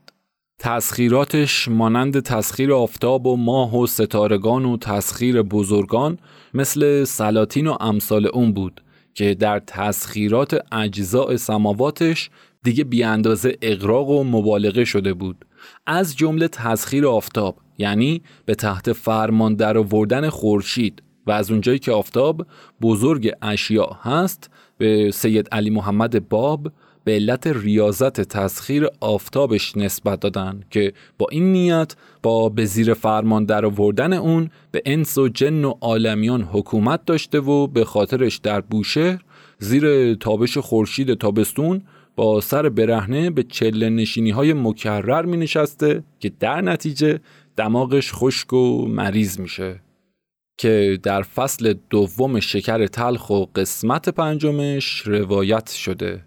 تسخیراتش مانند تسخیر آفتاب و ماه و ستارگان و تسخیر بزرگان مثل سلاطین و امثال اون بود که در تسخیرات اجزاء سماواتش دیگه بیاندازه اقراق و مبالغه شده بود. از جمله تسخیر آفتاب یعنی به تحت فرمان در آوردن خورشید. و از اونجایی که آفتاب بزرگ اشیاء هست به سید علی محمد باب به علت ریاضت تسخیر آفتابش نسبت دادن که با این نیت با به زیر فرمان در آوردن اون به انس و جن و عالمیان حکومت داشته و به خاطرش در بوشهر زیر تابش خورشید تابستون با سر برهنه به چله نشینی های مکرر می نشسته که در نتیجه دماغش خشک و مریض میشه. که در فصل دوم شکر تلخ و قسمت پنجمش روایت شده.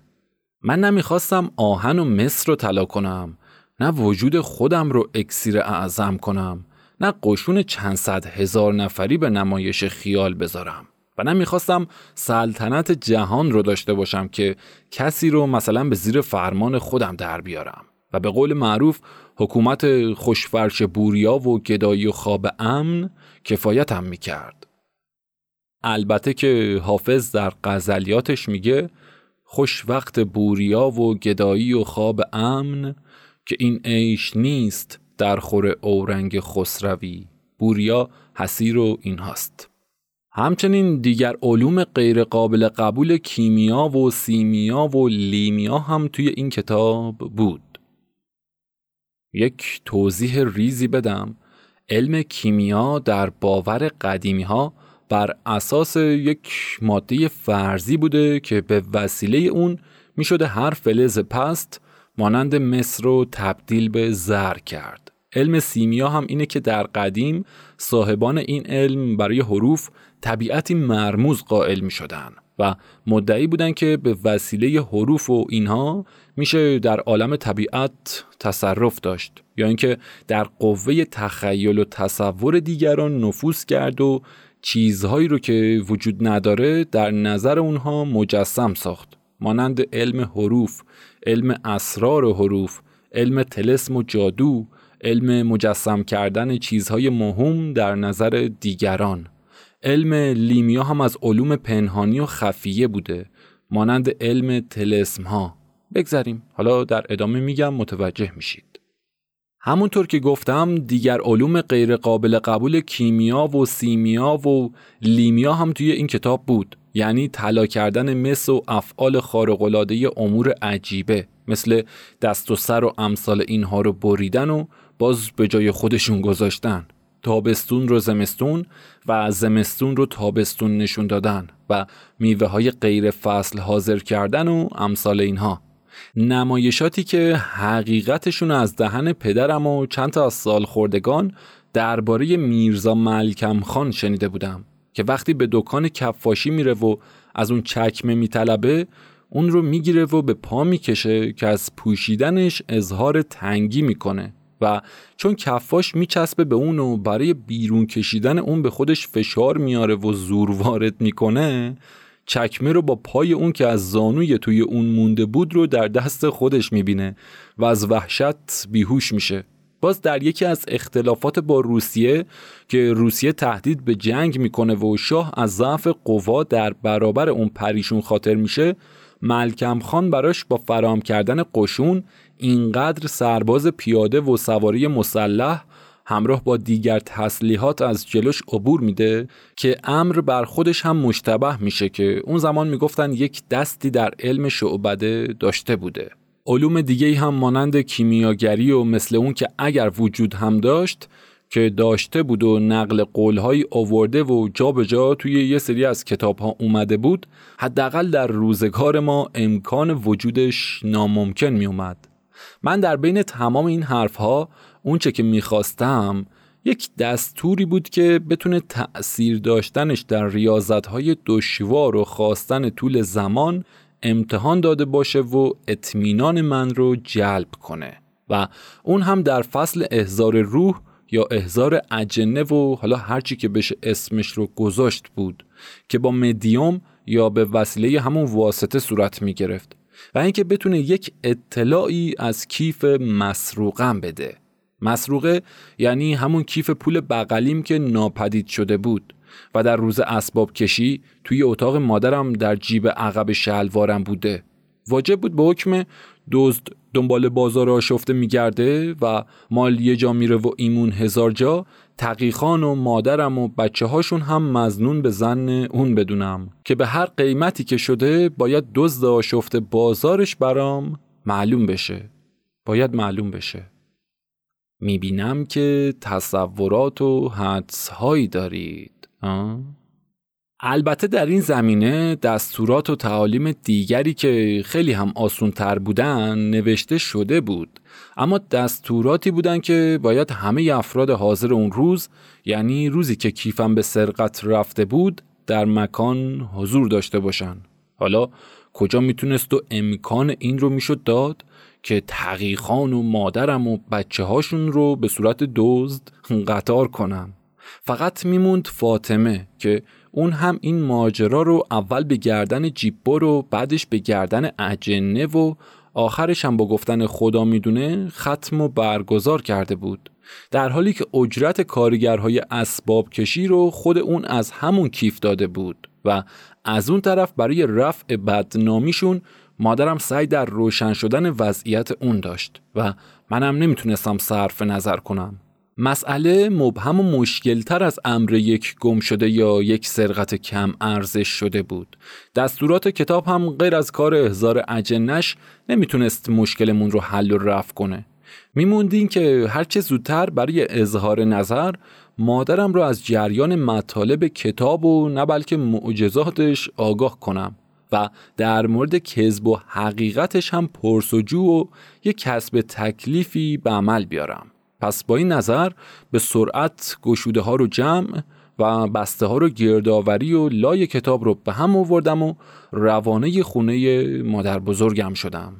من نمی‌خواستم آهن و مصر رو طلا کنم نه وجود خودم رو اکسیر اعظم کنم نه قشون چند صد هزار نفری به نمایش خیال بذارم. و نمی‌خواستم سلطنت جهان رو داشته باشم که کسی رو مثلا به زیر فرمان خودم در بیارم. و به قول معروف حکومت خوشفرش بوریا و گدایی و خواب امن کفایت هم می‌کرد. البته که حافظ در غزلیاتش میگه خوش وقت بوریا و گدایی و خواب امن که این عیش نیست در خور اورنگ خسروی. بوریا حسیر و این هاست همچنین دیگر علوم غیرقابل قبول کیمیا و سیمیا و لیمیا هم توی این کتاب بود یک توضیح ریزی بدم علم کیمیا در باور قدیمی ها بر اساس یک ماده فرضی بوده که به وسیله اون می شده هر فلز پست مانند مصر رو تبدیل به زر کرد. علم سیمیا هم اینه که در قدیم صاحبان این علم برای حروف طبیعتی مرموز قائل می شدن و مدعی بودن که به وسیله حروف و اینها میشه در عالم طبیعت تصرف داشت یا اینکه در قوه تخیل و تصور دیگران نفوذ کرد و چیزهایی رو که وجود نداره در نظر اونها مجسم ساخت مانند علم حروف علم اسرار حروف علم تلسم و جادو علم مجسم کردن چیزهای مهم در نظر دیگران. علم لیمیا هم از علوم پنهانی و خفیه بوده مانند علم تلسم ها بگذریم. حالا در ادامه میگم متوجه میشید. همونطور که گفتم دیگر علوم غیرقابل قبول کیمیا و سیمیا و لیمیا هم توی این کتاب بود. یعنی طلا کردن مس و افعال خارق‌العاده امور عجیبه مثل دست و سر و امثال اینها رو بریدن و باز به جای خودشون گذاشتن. تابستون رو زمستون و زمستون رو تابستون نشون دادن و میوه های غیر فصل حاضر کردن و امثال اینها. نمایشاتی که حقیقتشون از دهن پدرم و چند تا از سال خوردگان درباره میرزا ملکم خان شنیده بودم که وقتی به دکان کفاشی میره و از اون چکمه میطلبه اون رو می‌گیره و به پا می‌کشه که از پوشیدنش اظهار تنگی می‌کنه. و چون کفاش میچسبه به اون و برای بیرون کشیدن اون به خودش فشار میاره و زور وارد می‌کنه چکمه رو با پای اون که از زانوی توی اون مونده بود رو در دست خودش می‌بینه و از وحشت بیهوش میشه. باز در یکی از اختلافات با روسیه که روسیه تهدید به جنگ می‌کنه و شاه از ضعف قوا در برابر اون پریشون خاطر میشه ملکم خان براش با فرام کردن قشون اینقدر سرباز پیاده و سواری مسلح همراه با دیگر تسلیحات از جلوش عبور میده که امر بر خودش هم مشتبه میشه که اون زمان می‌گفتن یک دستی در علم شعبده داشته بوده. علوم دیگه هم مانند کیمیاگری و مثل اون که اگر وجود هم داشت که داشته بود و نقل قولهایی آورده و جا به جا توی یه سری از کتاب ها اومده بود حداقل در روزگار ما امکان وجودش ناممکن می اومد. من در بین تمام این حرف ها اونچه که می‌خواستم یک دستوری بود که بتونه تأثیر داشتنش در ریاضت های دشوار و خواستن طول زمان امتحان داده باشه و اطمینان من رو جلب کنه و اون هم در فصل احزار روح یا احزار اجنه و حالا هرچی که بشه اسمش رو گذاشت بود که با مدیوم یا به وسیله همون واسطه صورت می گرفت و اینکه بتونه یک اطلاعی از کیف مسروقم بده. مسروقه یعنی همون کیف پول بغلیم که ناپدید شده بود و در روز اسباب کشی توی اتاق مادرم در جیب عقب شلوارم بوده. واجب بود به حکم دزد دنبال بازار آشفته میگرده و مال یه جا میره و ایمون هزار جا تقیخان و مادرم و بچه هاشون هم مزنون به زن اون بدونم. که به هر قیمتی که شده باید دزد آشفته بازارش برام معلوم بشه. باید معلوم بشه. می‌بینم که تصورات و حدس هایی دارید البته در این زمینه دستورات و تعالیم دیگری که خیلی هم آسون تر بودن نوشته شده بود. اما دستوراتی بودن که باید همه افراد حاضر اون روز یعنی روزی که کیفم به سرقت رفته بود در مکان حضور داشته باشن. حالا کجا می‌تونست و امکان این رو می‌شد داد که تقیخان و مادرم و بچه هاشون رو به صورت دزد قطار کنم. فقط میموند فاطمه که اون هم این ماجرا رو اول به گردن جیبور و بعدش به گردن اجنه و آخرش هم با گفتن خدا می‌دونه ختم و برگزار کرده بود. در حالی که اجرت کارگرهای اسباب کشی رو خود اون از همون کیف داده بود و از اون طرف برای رفع بدنامیشون مادرم سعی در روشن شدن وضعیت اون داشت و منم نمی‌تونستم صرف نظر کنم. مسئله مبهم و مشکلتر از امر یک گم شده یا یک سرقت کم ارزش شده بود. دستورات کتاب هم غیر از کار احزار اجنش نمی‌تونست مشکلمون رو حل و رفع کنه. میموندین که هرچه زودتر برای اظهار نظر مادرم رو از جریان مطالب کتاب و نه بلکه معجزاتش آگاه کنم و در مورد کذب و حقیقتش هم پرسجو و یک کسب تکلیفی به عمل بیارم. پس با این نظر به سرعت گشوده ها رو جمع و بسته ها رو گردآوری و لای کتاب رو به هم آوردم و روانه خونه مادر بزرگم شدم.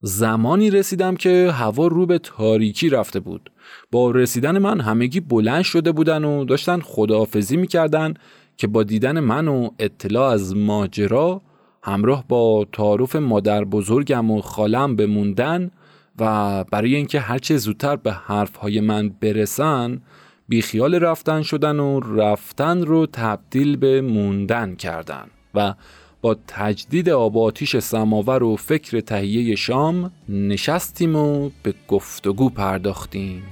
زمانی رسیدم که هوا رو به تاریکی رفته بود. با رسیدن من همگی بلند شده بودن و داشتن خداحافظی می‌کردن که با دیدن من و اطلاع از ماجرا همراه با تعارف مادر بزرگم و خالم بموندن و برای اینکه هرچه زودتر به حرفهای من برسن بیخیال رفتن شدن و رفتن رو تبدیل به موندن کردن و با تجدید آب آتیش سماور و فکر تهیه شام نشستیم و به گفتگو پرداختیم.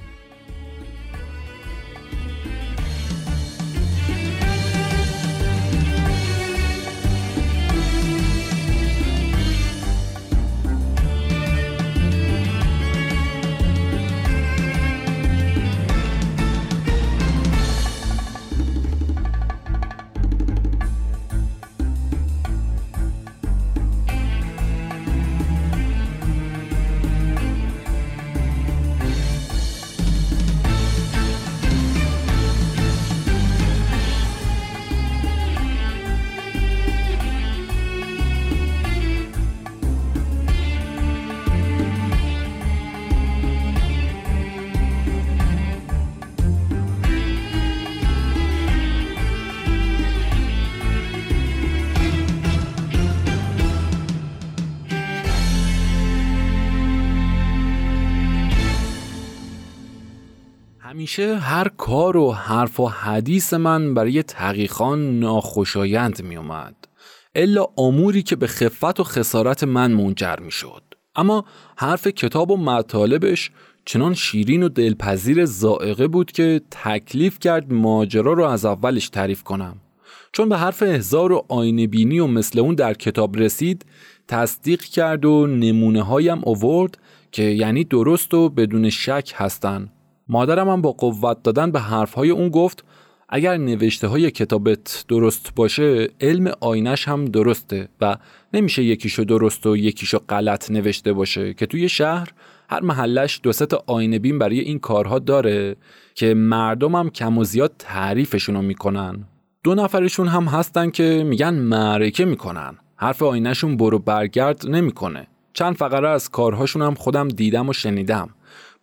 همیشه هر کار و حرف و حدیث من برای تحقیقان ناخوشایند می اومد. الا اموری که به خفت و خسارت من منجر می شد. اما حرف کتاب و مطالبش چنان شیرین و دلپذیر زائقه بود که تکلیف کرد ماجرا رو از اولش تعریف کنم. چون به حرف هزار و آینه بینی و مثل اون در کتاب رسید تصدیق کرد و نمونه هایم اوورد که یعنی درست و بدون شک هستند مادرم هم با قوت دادن به حرفهای اون گفت اگر نوشته های کتابت درست باشه علم آینش هم درسته و نمیشه یکیشو درست و یکیشو غلط نوشته باشه که توی شهر هر محلش دو ست آینه بین برای این کارها داره که مردم هم کم و زیاد تعریفشونو می‌کنن. دو نفرشون هم هستن که میگن معرکه می‌کنن. حرف آینهشون برو برگرد نمی‌کنه. چند فقره از کارهاشون هم خودم دیدم و شنیدم.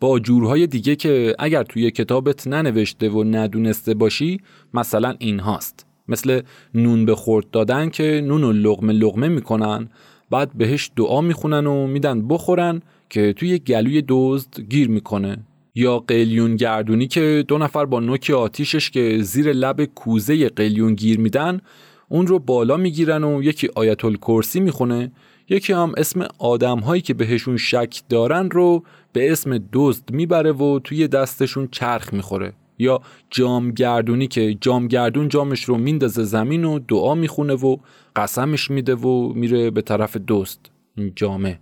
با جورهای دیگه که اگر توی کتابت ننوشته و ندونسته باشی مثلا این هاست. مثل نون به خورد دادن که نون و لغمه لغمه می‌کنن بعد بهش دعا می‌خونن و میدن بخورن که توی گلوی دزد گیر می‌کنه. یا قلیون گردونی که دو نفر با نوک آتیشش که زیر لب کوزه قلیون گیر میدن اون رو بالا می‌گیرن و یکی آیت الکرسی می‌خونه یکی هم اسم آدم هایی که بهشون شک دارن رو به اسم دزد می‌بره و توی دستشون چرخ می‌خوره. یا جامگردونی که جامگردون جامش رو میندازه زمین و دعا می‌خونه و قسمش میده و میره به طرف دزد. جامه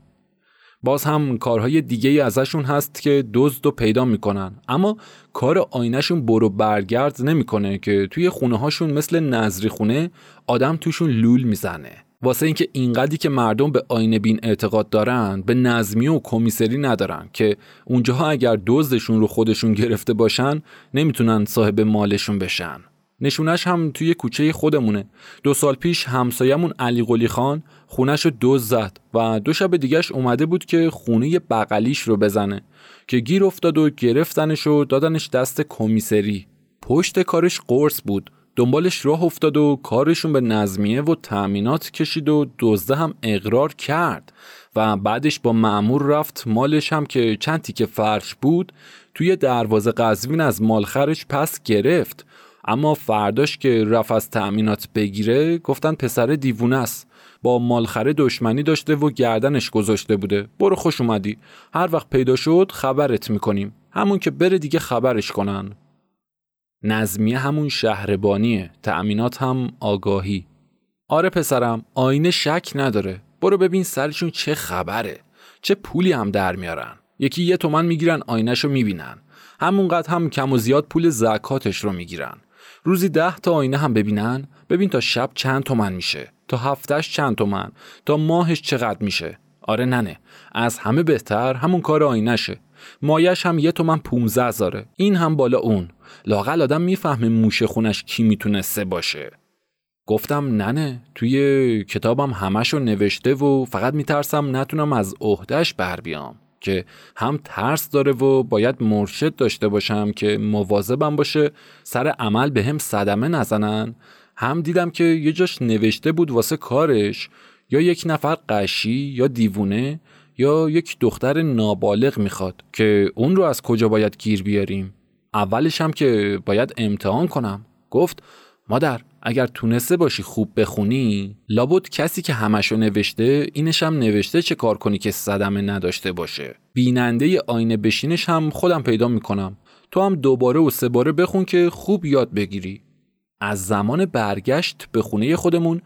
باز هم کارهای دیگه ازشون هست که دزد رو پیدا می‌کنن. اما کار آینهشون برو برگرد نمی‌کنه که توی خونه هاشون مثل نظری خونه آدم توشون لول می‌زنه. واسه اینکه اینقدری که مردم به آینه بین اعتقاد دارن به نظمی و کمیسری ندارن که اونجاها اگر دزدشون رو خودشون گرفته باشن نمی‌تونن صاحب مالشون بشن. نشونش هم توی کوچه خودمونه. دو سال پیش همسایمون علی قلی خان خونش رو دوز زد و دو شب دیگهش اومده بود که خونه بغلیش رو بزنه که گیر افتاد و گرفتنش و دادنش دست کمیسری. پشت کارش قرص بود. دنبالش راه افتاد و کارشون به نظمیه و تأمینات کشید و دزده هم اقرار کرد و بعدش با معمور رفت مالش هم که چند تیکه فرش بود توی دروازه قزوین از مالخرش پس گرفت. اما فرداش که رفت از تأمینات بگیره گفتن پسر دیوونه است. با مالخره دشمنی داشته و گردنش گذاشته بوده. برو خوش اومدی. هر وقت پیدا شد خبرت می‌کنیم. همون که بره دیگه خبرش کنن. نظمیه همون شهربانیه تأمینات هم آگاهی. آره پسرم آینه شک نداره. برو ببین سرشون چه خبره. چه پولی هم در میارن. یکی یه تومن می‌گیرن آینهشو می‌بینن. همونقدر هم کم و زیاد پول زکاتش رو می‌گیرن. روزی ده تا آینه هم ببینن؟ ببین تا شب چند تومن میشه. تا هفتش چند تومن؟ تا ماهش چقدر میشه؟ آره ننه از همه بهتر همون کار آینشه مایش هم یه تومن 15 زاره این هم بالا اون. لاقل آدم می‌فهمه موشه خونش کی می‌تونسته باشه. گفتم ننه توی کتابم همشو نوشته و فقط میترسم نتونم از عهدهش بر بیام. که هم ترس داره و باید مرشد داشته باشم که مواظبم باشه سر عمل به هم صدمه نزنن. هم دیدم که یه جاش نوشته بود واسه کارش. یا یک نفر قشی یا دیوونه یا یک دختر نابالغ می‌خواد که اون رو از کجا باید گیر بیاریم؟ اولش هم که باید امتحان کنم. گفت مادر اگر تونسته باشی خوب بخونی لابد کسی که همشو نوشته اینش هم نوشته چه کار کنی که صدمه نداشته باشه. بیننده آینه بشینش هم خودم پیدا می‌کنم. تو هم دوباره و سه باره بخون که خوب یاد بگیری. از زمان برگشت به خونه خودمون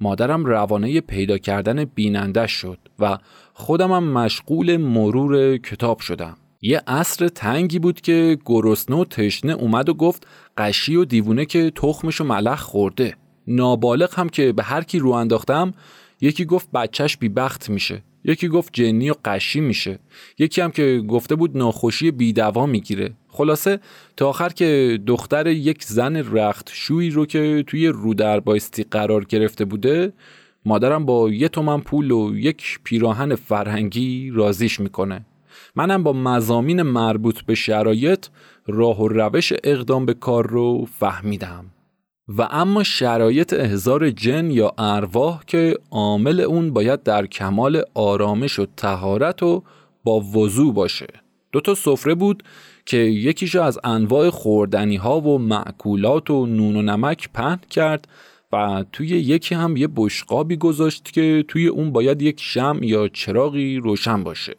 مادرم روانه پیدا کردن بیننده شد و خودمم مشغول مرور کتاب شدم. یه عصر تنگی بود که گرسنه و تشنه اومد و گفت قشی و دیوونه که تخمشو ملخ خورده. نابالغ هم که به هر کی رو انداختم یکی گفت بچهش بخت میشه. یکی گفت جنی و قشی میشه. یکی هم که گفته بود ناخوشی بیدوا می‌گیره. خلاصه تا آخر که دختر یک زن رخت شوی رو که توی رو در بایستی قرار گرفته بوده مادرم با یه تومن پول و یک پیراهن فرهنگی رازیش می‌کنه. منم با مزامین مربوط به شرایط راه و روش اقدام به کار رو فهمیدم. و اما شرایط احزار جن یا ارواح که عامل اون باید در کمال آرامش و تهارت و با وضوع باشه. دو تا سفره بود که یکیشو از انواع خوردنی ها و معکولات و نون و نمک پهن کرد و توی یکی هم یه بشقابی گذاشت که توی اون باید یک شم یا چراغی روشن باشه.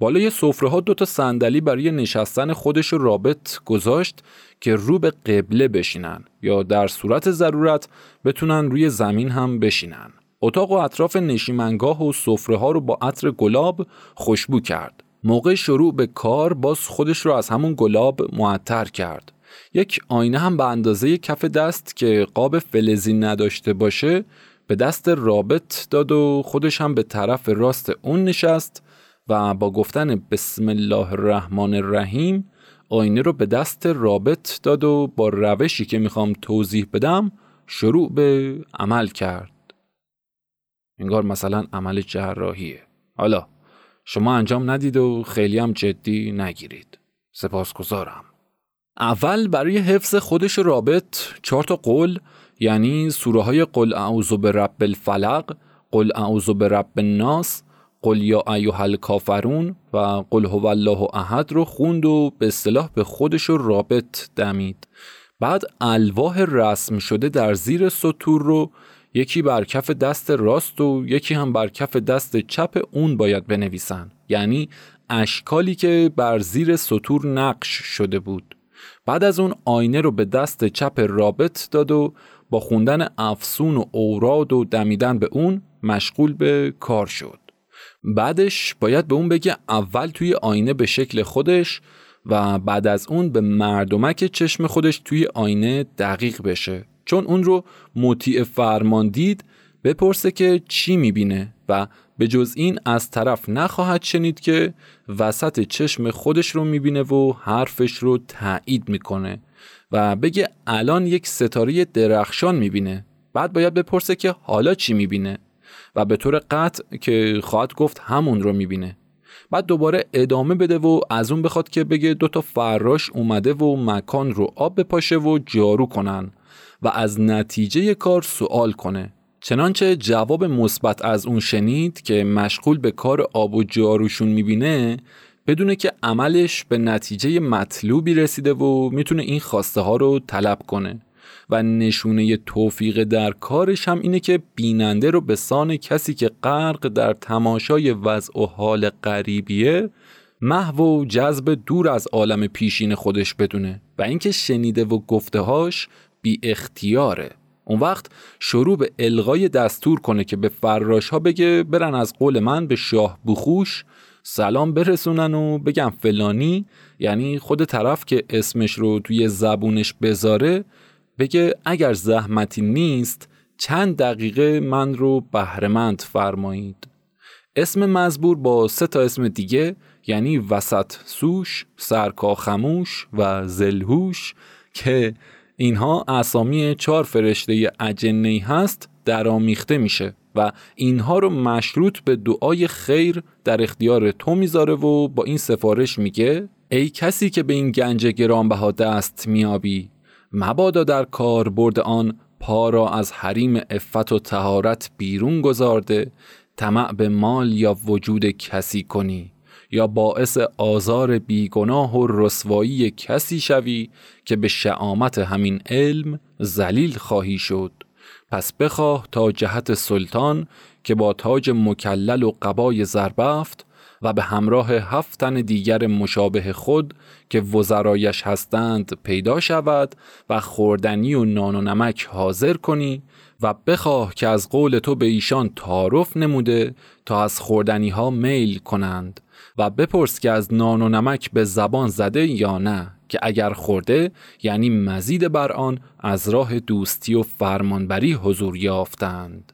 بالای سفره ها دوتا صندلی برای نشستن خودش رابط گذاشت که رو به قبله بشینن یا در صورت ضرورت بتونن روی زمین هم بشینن. اتاق و اطراف نشیمنگاه و سفره ها رو با عطر گلاب خوشبو کرد. موقع شروع به کار باز خودش رو از همون گلاب معطر کرد. یک آینه هم به اندازه کف دست که قاب فلزی نداشته باشه به دست رابط داد و خودش هم به طرف راست اون نشست و با گفتن بسم الله الرحمن الرحیم آینه رو به دست رابط داد و با روشی که می‌خوام توضیح بدم شروع به عمل کرد. انگار مثلا عمل جراحیه. حالا شما انجام ندید و خیلی هم جدی نگیرید. سپاسگزارم. اول برای حفظ خودش رابط چهار تا قول یعنی سوره های قل اعوذ برب الفلق قل اعوذ برب الناس قل یا ایها الکافرون و قل هو الله احد رو خوند و به اصطلاح به خودش رابط دمید. بعد الواح رسم شده در زیر سطور رو یکی بر کف دست راست و یکی هم بر کف دست چپ اون باید بنویسن. یعنی اشکالی که بر زیر سطور نقش شده بود. بعد از اون آینه رو به دست چپ رابط داد و با خوندن افسون و اوراد و دمیدن به اون مشغول به کار شد. بعدش باید به اون بگه اول توی آینه به شکل خودش و بعد از اون به مردمک چشم خودش توی آینه دقیق بشه. چون اون رو مطیع فرمان دید بپرسه که چی می‌بینه و به جز این از طرف نخواهد شنید که وسط چشم خودش رو می‌بینه و حرفش رو تایید می‌کنه و بگه الان یک ستاره درخشان می‌بینه. بعد باید بپرسه که حالا چی می‌بینه؟ و به طور قطع که خواهد گفت همون رو می‌بینه. بعد دوباره ادامه بده و از اون بخواد که بگه دوتا فراش اومده و مکان رو آب بپاشه و جارو کنن و از نتیجه کار سوال کنه. چنانچه جواب مثبت از اون شنید که مشغول به کار آب و جاروشون می‌بینه بدونه که عملش به نتیجه مطلوبی رسیده و می‌تونه این خواسته ها رو طلب کنه. و نشونه توفیق در کارش هم اینه که بیننده رو به سان کسی که غرق در تماشای وضع و حال غریبیه محو و جذب دور از عالم پیشین خودش بدونه و اینکه شنیده و گفتههاش بی اختیاره. اون وقت شروع به الغای دستور کنه که به فراش ها بگه برن از قول من به شاه بخوش سلام برسونن و بگم فلانی یعنی خود طرف که اسمش رو توی زبونش بذاره بگه اگر زحمتی نیست چند دقیقه من رو بهرهمند فرمایید. اسم مزبور با سه تا اسم دیگه یعنی وسط سوش، سرکا خموش و زلهوش که اینها اسامی چهار فرشته اجنهی هست درامیخته میشه و اینها رو مشروط به دعای خیر در اختیار تو می‌ذاره و با این سفارش میگه ای کسی که به این گنج گرانبها دست میابی مبادا در کار برد آن پا را از حریم افت و تهارت بیرون گذارده طمع به مال یا وجود کسی کنی یا باعث آزار بیگناه و رسوایی کسی شوی که به شعامت همین علم زلیل خواهی شد. پس بخواه تا جهت سلطان که با تاج مکلل و قبای زربفت و به همراه هفتن دیگر مشابه خود که وزرایش هستند پیدا شود و خوردنی و نان و نمک حاضر کنی و بخواه که از قول تو به ایشان تعارف نموده تا از خوردنی ها میل کنند و بپرس که از نان و نمک به زبان زده یا نه که اگر خورده یعنی مزید بر آن از راه دوستی و فرمانبری حضور یافتند.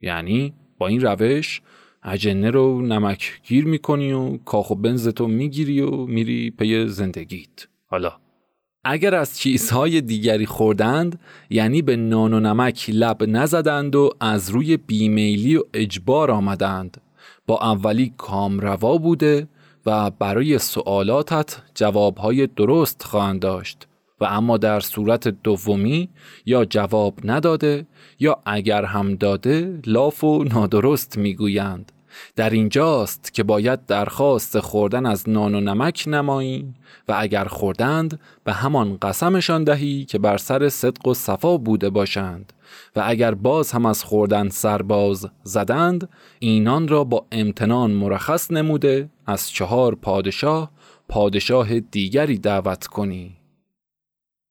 یعنی با این روش اجنه رو نمک گیر می‌کنی و کاخ و بنزتو می‌گیری و میری پی زندگیت. حالا اگر از چیزهای دیگری خوردند یعنی به نان و نمک لب نزدند و از روی بیمیلی و اجبار آمدند. با اولی کامروا بوده و برای سوالاتت جوابهای درست خواهند داشت. و اما در صورت دومی یا جواب نداده یا اگر هم داده لاف و نادرست می‌گویند. در اینجاست که باید درخواست خوردن از نان و نمک نمایی و اگر خوردند به همان قسمشان دهی که بر سر صدق و صفا بوده باشند و اگر باز هم از خوردن سرباز زدند اینان را با امتنان مرخص نموده از چهار پادشاه پادشاه دیگری دعوت کنی.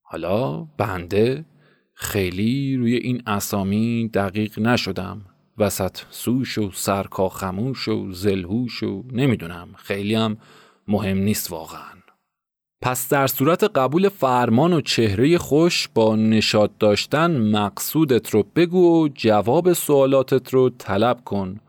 حالا بنده خیلی روی این اسامی دقیق نشدم. وسط سوش و سرکا خموش و زلهوش و نمی‌دونم خیلی هم مهم نیست واقعا. پس در صورت قبول فرمان و چهره خوش با نشاد داشتن مقصودت رو بگو و جواب سوالاتت رو طلب کن.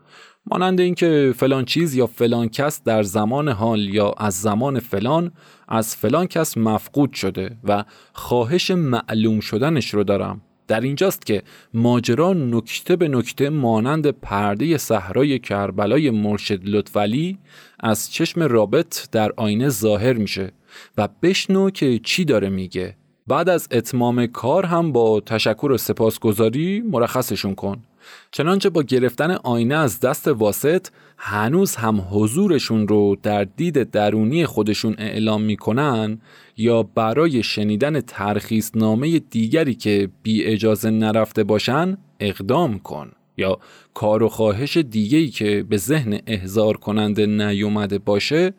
مانند اینکه فلان چیز یا فلان کس در زمان حال یا از زمان فلان از فلان کس مفقود شده و خواهش معلوم شدنش رو دارم. در اینجاست که ماجرا نکته به نکته مانند پرده صحرای کربلای مرشد لطفعلی از چشم رابط در آینه ظاهر میشه و بشنو که چی داره میگه. بعد از اتمام کار هم با تشکر و سپاسگزاری مرخصشون کن. چنانچه با گرفتن آینه از دست واسط هنوز هم حضورشون رو در دید درونی خودشون اعلام می‌کنن یا برای شنیدن ترخیص نامه دیگری که بی اجازه نرفته باشن اقدام کن. یا کار و خواهش دیگهی که به ذهن احضار کننده نیومده باشه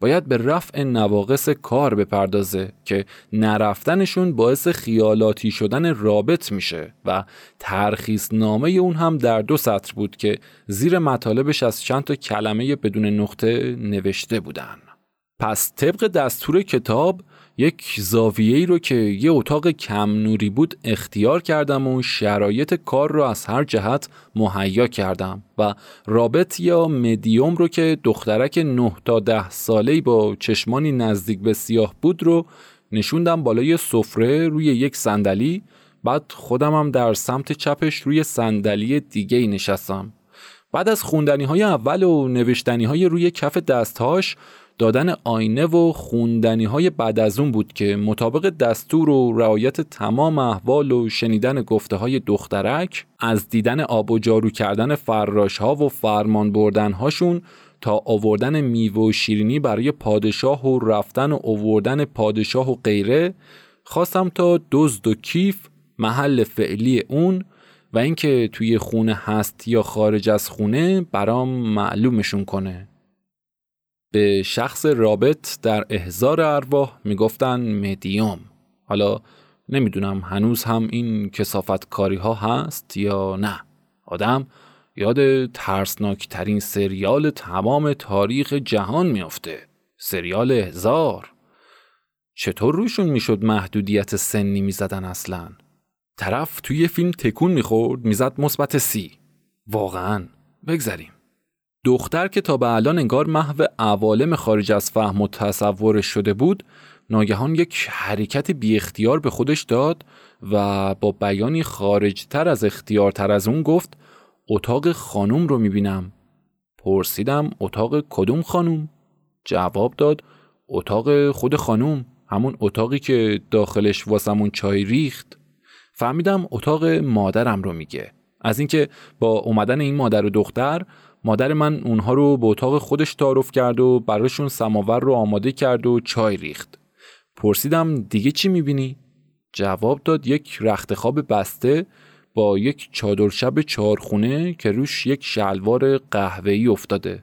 باید به رفع نواقص کار بپردازه که نرفتنشون باعث خیالاتی شدن رابط میشه و ترخیص نامه اون هم در دو سطر بود که زیر مطالبش از چند تا کلمه بدون نقطه نوشته بودن. پس طبق دستور کتاب یک زاویه ای رو که یه اتاق کم نوری بود اختیار کردم و شرایط کار رو از هر جهت مهیا کردم و رابط یا مدیوم رو که دخترک 9 تا 10 ساله‌ای با چشمانی نزدیک به سیاه بود رو نشوندم بالای سفره روی یک صندلی بعد خودمم در سمت چپش روی صندلی دیگه نشستم. بعد از خوندنی های اول و نوشتنی های روی کف دستهاش دادن آینه و خوندنی های بعد از اون بود که مطابق دستور و رعایت تمام احوال و شنیدن گفته های دخترک از دیدن آب و جارو کردن فراش ها و فرمان بردن هاشون تا آوردن میوه و شیرینی برای پادشاه و رفتن و آوردن پادشاه و غیره خواستم تا دزد و کیف محل فعلی اون و اینکه توی خونه هست یا خارج از خونه برام معلومشون کنه. به شخص رابط در احزار ارواح می‌گفتن مدیوم. حالا نمی‌دونم هنوز هم این کسافت کاری ها هست یا نه. آدم یاد ترسناکترین سریال تمام تاریخ جهان میافته. سریال احزار چطور روشون می‌شد محدودیت سنی می‌زدن اصلا؟ طرف توی فیلم تکون می‌خورد می‌زد مثبت سی. واقعا. بگذریم. دختر که تا به الان انگار محو عوالم خارج از فهم و تصورش شده بود ناگهان یک حرکت بی اختیار به خودش داد و با بیانی خارجتر از اختیارتر از اون گفت اتاق خانوم رو می‌بینم. پرسیدم اتاق کدوم خانوم؟ جواب داد اتاق خود خانوم همون اتاقی که داخلش واسمون چای ریخت. فهمیدم اتاق مادرم رو میگه. از اینکه با اومدن این مادر و دختر مادر من اونها رو به اتاق خودش تعارف کرد و براشون سماور رو آماده کرد و چای ریخت پرسیدم دیگه چی می‌بینی؟ جواب داد یک رخت خواب بسته با یک چادر شب چارخونه که روش یک شلوار قهوه‌ای افتاده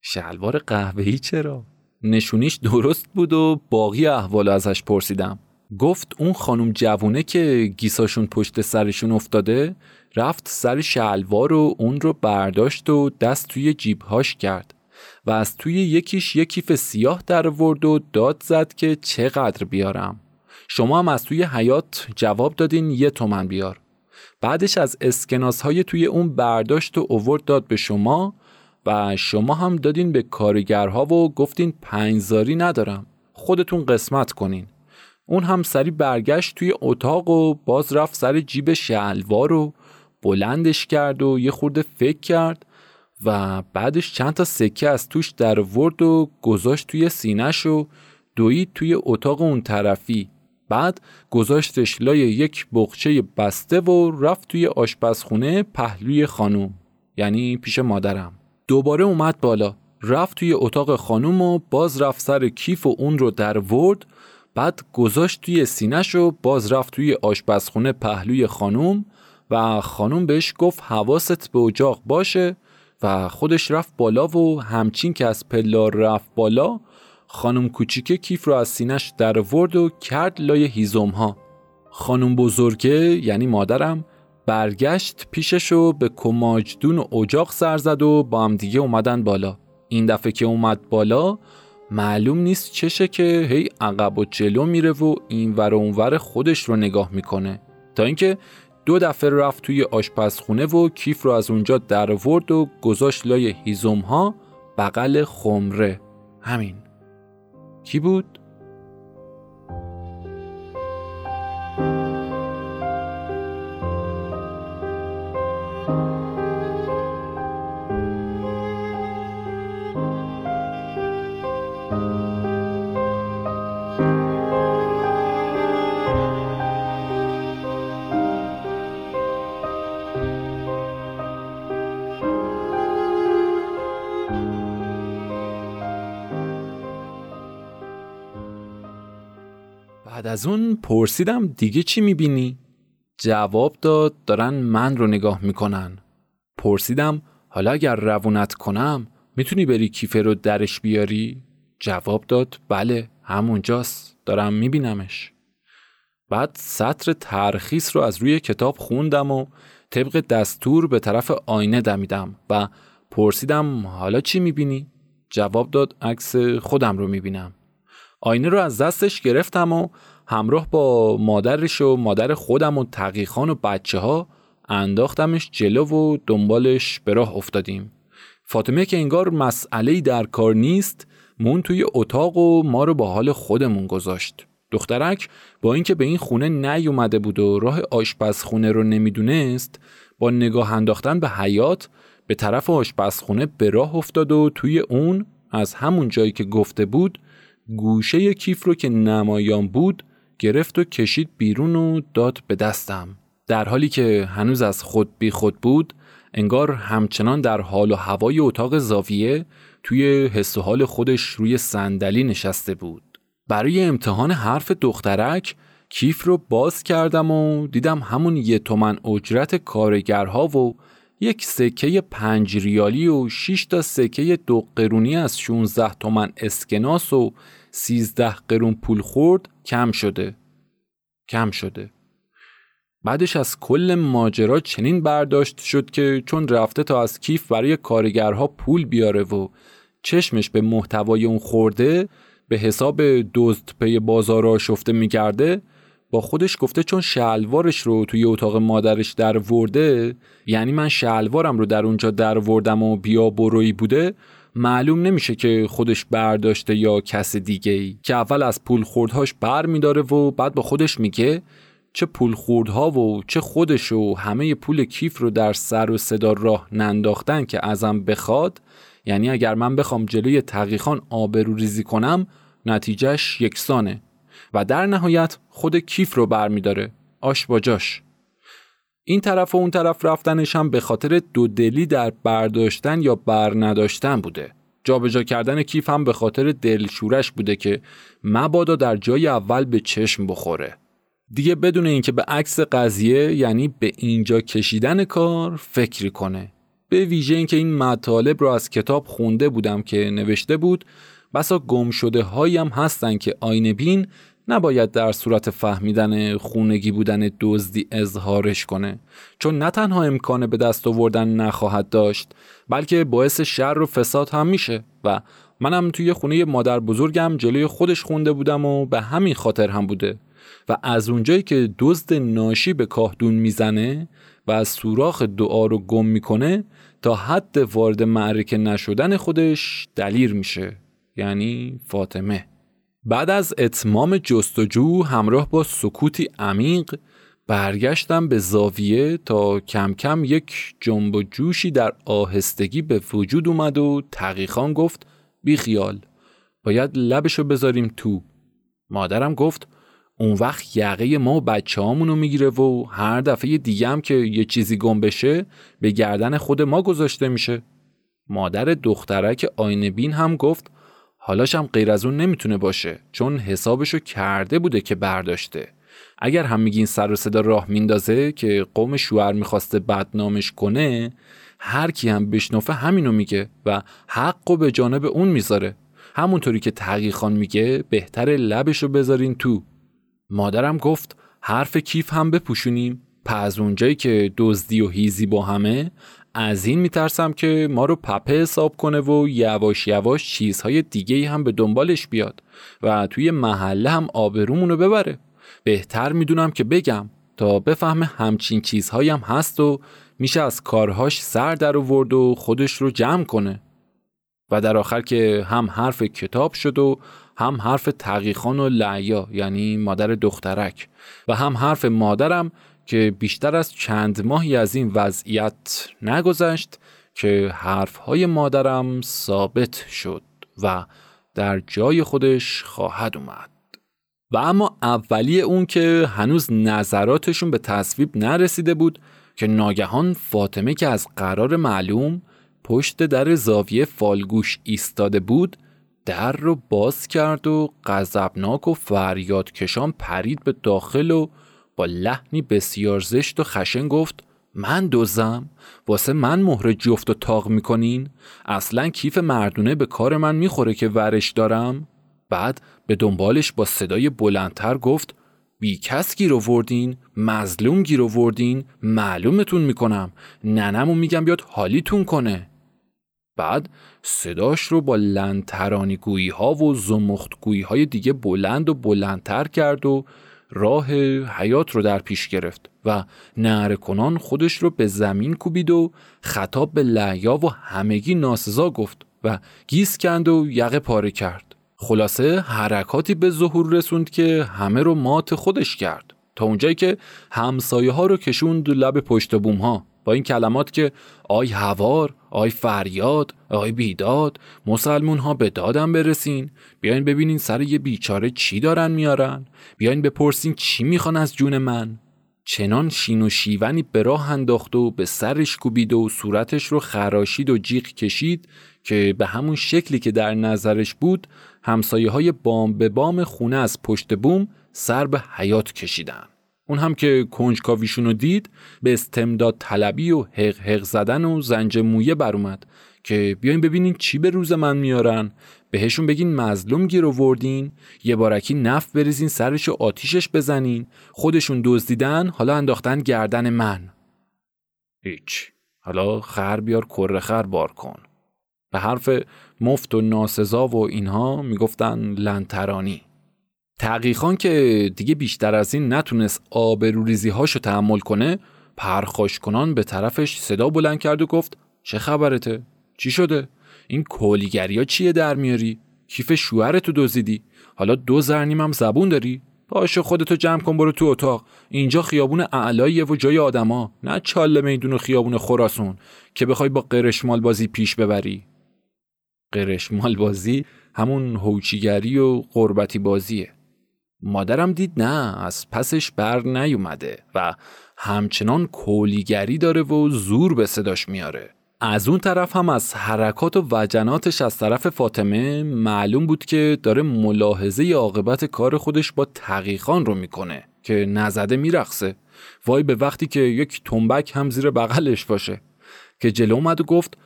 شلوار قهوه‌ای چرا؟ نشونیش درست بود و باقی احوال ازش پرسیدم گفت اون خانم جوونه که گیساشون پشت سرشون افتاده رفت سر شلوار و اون رو برداشت و دست توی جیبهاش کرد و از توی یکیش یک کیف سیاه در ورد و داد زد که چقدر بیارم. شما هم از توی حیات جواب دادین یه تومن بیار. بعدش از اسکناس های توی اون برداشت و اوورد داد به شما و شما هم دادین به کارگرها و گفتین پنجزاری ندارم. خودتون قسمت کنین. اون هم سری برگشت توی اتاق و باز رفت سر جیب شلوار و بلندش کرد و یه خورده فکر کرد و بعدش چند تا سکه از توش در ورد و گذاشت توی سینش و دوید توی اتاق اون طرفی. بعد گذاشتش لای یک بخچه بسته و رفت توی آشپزخونه پهلوی خانوم یعنی پیش مادرم. دوباره اومد بالا رفت توی اتاق خانوم و باز رفت سر کیف و اون رو در ورد بعد گذاشت توی سینش و باز رفت توی آشپزخونه پهلوی خانوم و خانوم بهش گفت حواست به اجاق باشه و خودش رفت بالا و همچین که از پلار رفت بالا خانم کوچیکه کیف رو از سینش در ورد و کرد لای هیزم ها خانم بزرگه یعنی مادرم برگشت پیشش و به کماجدون و اجاق سر زد و با هم دیگه اومدن بالا. این دفعه که اومد بالا معلوم نیست چشه که هی عقب و جلو میره و این ور اونور خودش رو نگاه می‌کنه. تا اینکه دو دفعه رفت توی آشپزخونه و کیف رو از اونجا در ورد و گذاشت لای هیزم ها بغل خمره همین کی بود؟ از اون پرسیدم دیگه چی می‌بینی؟ جواب داد دارن من رو نگاه می‌کنن پرسیدم حالا اگر روونت کنم می‌تونی بری کیفه رو درش بیاری؟ جواب داد بله همونجاست دارم میبینمش بعد سطر ترخیص رو از روی کتاب خوندم و طبق دستور به طرف آینه دمیدم و پرسیدم حالا چی می‌بینی؟ جواب داد عکس خودم رو می‌بینم آینه رو از دستش گرفتم و همراه با مادرش و مادر خودم و تقیخان و بچه ها انداختمش جلو و دنبالش به راه افتادیم. فاطمه که انگار مسئله در کار نیست مون توی اتاق و ما رو با حال خودمون گذاشت. دخترک با اینکه به این خونه نیومده بود و راه آشپزخونه رو نمی‌دونست با نگاه انداختن به حیات به طرف آشپزخونه به راه افتاد و توی اون از همون جایی که گفته بود گوشه کیف رو که نمایان بود گرفت و کشید بیرون و داد به دستم. در حالی که هنوز از خود بی خود بود انگار همچنان در حال و هوای اتاق زاویه توی حس و حال خودش روی صندلی نشسته بود. برای امتحان حرف دخترک کیف رو باز کردم و دیدم همون یه تومن اجرت کارگرها و یک سکه پنج ریالی و 6 تا سکه دو قرونی از 16 تومن اسکناس و 13 قرون پول خورد کم شده. کم شده. بعدش از کل ماجرا چنین برداشت شد که چون رفته تا از کیف برای کارگرها پول بیاره و چشمش به محتوای اون خورده به حساب دزد پی بازار شفته میگرده با خودش گفته چون شلوارش رو توی اتاق مادرش در ورده یعنی من شلوارم رو در اونجا در وردم و بیا بروی بوده معلوم نمیشه که خودش برداشته یا کس دیگه ای که اول از پول خوردهاش بر میداره و بعد با خودش میگه چه پول خوردها و چه خودش و همه پول کیف رو در سر و صدا راه ننداختن که ازم بخواد. یعنی اگر من بخوام جلوی تقیخان آبرو ریزی کنم نتیجهش یکسانه. و در نهایت خود کیف رو برمیداره. آش با جاش. این طرف و اون طرف رفتنش هم به خاطر دلی در برداشتن یا بر نداشتن بوده. جابجا کردن کیف هم به خاطر دلشورش بوده که مبادا در جای اول به چشم بخوره. دیگه بدون اینکه به عکس قضیه یعنی به اینجا کشیدن کار فکری کنه. به ویژه اینکه این مطالب رو از کتاب خونده بودم که نوشته بود بسا گم شده هایی هستن که آینه بین نباید در صورت فهمیدن خونگی بودن دزدی اظهارش کنه. چون نه تنها امکان به دست آوردن نخواهد داشت بلکه باعث شر و فساد هم میشه. و منم توی خونه مادر بزرگم جلوی خودش خونده بودم و به همین خاطر هم بوده. و از اونجایی که دزد ناشی به کاهدون می‌زنه و از سوراخ دعا رو گم می‌کنه تا حد وارد معرکه نشدن خودش دلیر میشه. یعنی فاطمه. بعد از اتمام جستجو همراه با سکوتی عمیق برگشتم به زاویه تا کم کم یک جنب و جوشی در آهستگی به وجود اومد و تقیخان گفت بی خیال باید لبشو بذاریم تو. مادرم گفت اون وقت یقه ما و بچه هامونو می‌گیره و هر دفعه دیگه هم که یه چیزی گم بشه به گردن خود ما گذاشته میشه. مادر دخترک آینه بین هم گفت حالاش هم غیر از اون نمی‌تونه باشه چون حسابشو کرده بوده که برداشته. اگر هم میگین سر و صدا راه میندازه که قوم شوهر می‌خواسته بدنامش کنه هر کی هم بشنفه همینو میگه و حقو به جانب اون می‌ذاره. همونطوری که تقیخان میگه بهتر لبشو بذارین تو. مادرم گفت حرف کیف هم بپوشونیم. پس اونجایی که دزدی و هیزی با همه از این میترسم که ما رو پپه حساب کنه و یواش یواش چیزهای دیگه هم به دنبالش بیاد و توی محله هم آبرومونو ببره. بهتر می‌دونم که بگم تا بفهمه همچین چیزهایی هم هست و میشه از کارهاش سر در ورد و خودش رو جمع کنه. و در آخر که هم حرف کتاب شد و هم حرف تقیخان و لعیا یعنی مادر دخترک و هم حرف مادرم که بیشتر از چند ماهی از این وضعیت نگذشت که حرفهای مادرم ثابت شد و در جای خودش خواهد اومد. و اما اولی اون که هنوز نظراتشون به تصویب نرسیده بود که ناگهان فاطمه که از قرار معلوم پشت در زاویه فالگوش ایستاده بود در رو باز کرد و غضبناک و فریاد کشان پرید به داخل و با لحنی بسیار زشت و خشن گفت من دوزم واسه من مهر جفت و تاق می‌کنین؟ اصلا کیف مردونه به کار من می‌خوره که ورش دارم؟ بعد به دنبالش با صدای بلندتر گفت بی کس گیر وردین مظلوم گیر وردین معلومتون می‌کنم ننمو میگم بیاد حالیتون کنه. بعد صداش رو با لندترانی گویی ها و زمخت گویی های دیگه بلند و بلندتر کرد و راه حیاط رو در پیش گرفت و نعره کنان خودش رو به زمین کوبید و خطاب به لعیا و همگی ناسزا گفت و گیس کند و یقه پاره کرد. خلاصه حرکاتی به ظهور رسوند که همه رو مات خودش کرد. تا اونجایی که همسایه ها رو کشوند لب پشت بوم ها این کلمات که آی هوار آی فریاد آی بیداد مسلمون ها به دادم برسین. بیاین ببینین سر یه بیچاره چی دارن میارن. بیاین بپرسین چی می‌خوان از جون من. چنان شین و شیونی به راه انداخت و به سرش کوبید و صورتش رو خراشید و جیغ کشید که به همون شکلی که در نظرش بود همسایه های بام به بام خونه از پشت بوم سر به حیات کشیدن. اون هم که کنجکاویشون رو دید به استمداد طلبی و حق حق زدن و زنج مویه بر اومد که بیاین ببینین چی به روز من میارن. بهشون بگین مظلوم گیر وردین یه بارکی نفت بریزین سرش و آتیشش بزنین. خودشون دزدیدن حالا انداختن گردن من. هیچ. حالا خر بیار کره خر بار کن. به حرف مفت و ناسزا و اینها می‌گفتن لنترانی. تحقیقان که دیگه بیشتر از این نتونست آبروریزی هاشو تحمل کنه پرخاش کنان به طرفش صدا بلند کرد و گفت چه خبرته؟ چی شده؟ این کولیگری ها چیه در میاری؟ کیف شوهرتو دزدیدی؟ حالا دو زرنیم هم زبون داری؟ باشه خودتو جمع کن برو تو اتاق اینجا خیابون اعلاییه و جای آدما نه چاله میدون و خیابون خراسون که بخوای با قرشمال بازی پیش ببری قرشمال بازی همون هوچیگری و قربتی بازیه مادرم دید نه از پسش بر نیومده و همچنان کولیگری داره و زور به صداش میاره. از اون طرف هم از حرکات و وجناتش از طرف فاطمه معلوم بود که داره ملاحظه عاقبت کار خودش با تقیخان رو می‌کنه که نزده میرقصه. وای به وقتی که یک تنبک هم زیر بغلش باشه. که جلو اومد و گفت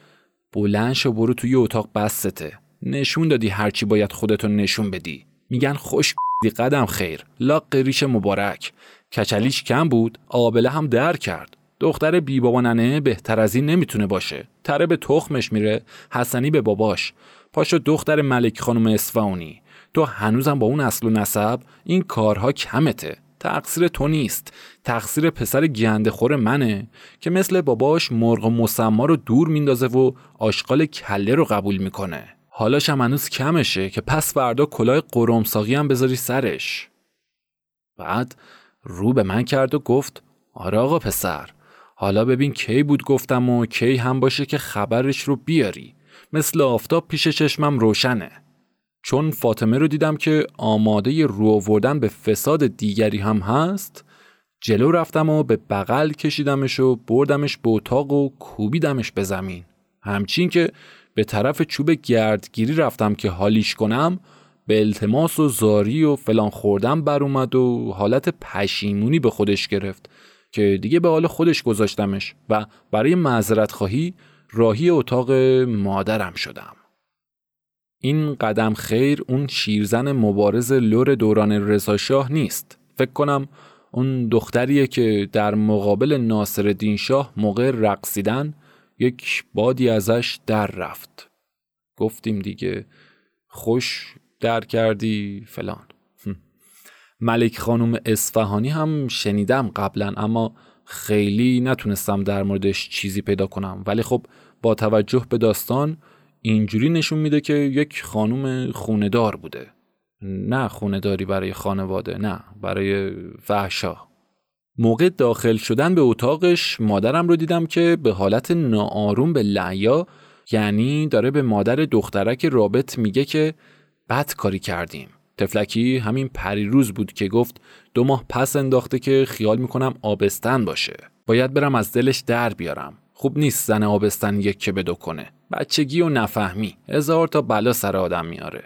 بلند شو برو توی اتاق بسته نشون دادی هرچی باید خودتو نشون بدی. میگن خوش قدم خیر. لا قریش مبارک. کچلیش کم بود آبله هم در کرد. دختر بی بابا ننه بهتر از این نمی‌تونه باشه. تره به تخمش میره حسنی به باباش. پاشو دختر ملک خانم اسفاونی تو هنوزم با اون اصل و نسب این کارها کمته. تقصیر تو نیست. تقصیر پسر گنده خور منه که مثل باباش مرغ مسما رو دور میندازه و آشغال کله رو قبول می‌کنه. حالاش هم هنوز کمشه که پس فردا کلاه قرمساقی هم بذاری سرش. بعد رو به من کرد و گفت آره آقا پسر حالا ببین کی بود گفتم و کی هم باشه که خبرش رو بیاری. مثل آفتاب پیش چشمم روشنه. چون فاطمه رو دیدم که آماده رو آوردن به فساد دیگری هم هست جلو رفتم و به بغل کشیدمش و بردمش به اتاق و کوبیدمش به زمین. همچین که به طرف چوب گردگیری رفتم که حالیش کنم به التماس و زاری و فلان خوردم بر اومد و حالت پشیمونی به خودش گرفت که دیگه به حال خودش گذاشتمش و برای معذرت خواهی راهی اتاق مادرم شدم. این قدم خیر اون شیرزن مبارز لور دوران رضاشاه نیست. فکر کنم اون دختریه که در مقابل ناصر شاه موقع رقصیدن یک بادی ازش در رفت. گفتیم دیگه خوش در کردی فلان. ملک خانم اصفهانی هم شنیدم قبلا اما خیلی نتونستم در موردش چیزی پیدا کنم ولی خب با توجه به داستان اینجوری نشون میده که یک خانم خوندار بوده نه خونداری برای خانواده نه برای فحشا موقع داخل شدن به اتاقش مادرم رو دیدم که به حالت ناآروم به لعیا یعنی داره به مادر دخترک رابط میگه که بد کاری کردیم. تفلکی همین پریروز بود که گفت دو ماه پس انداخته که خیال می‌کنم آبستن باشه. باید برم از دلش در بیارم. خوب نیست زن آبستن یک که بدو کنه. بچگی و نفهمی. هزار تا بلا سر آدم میاره.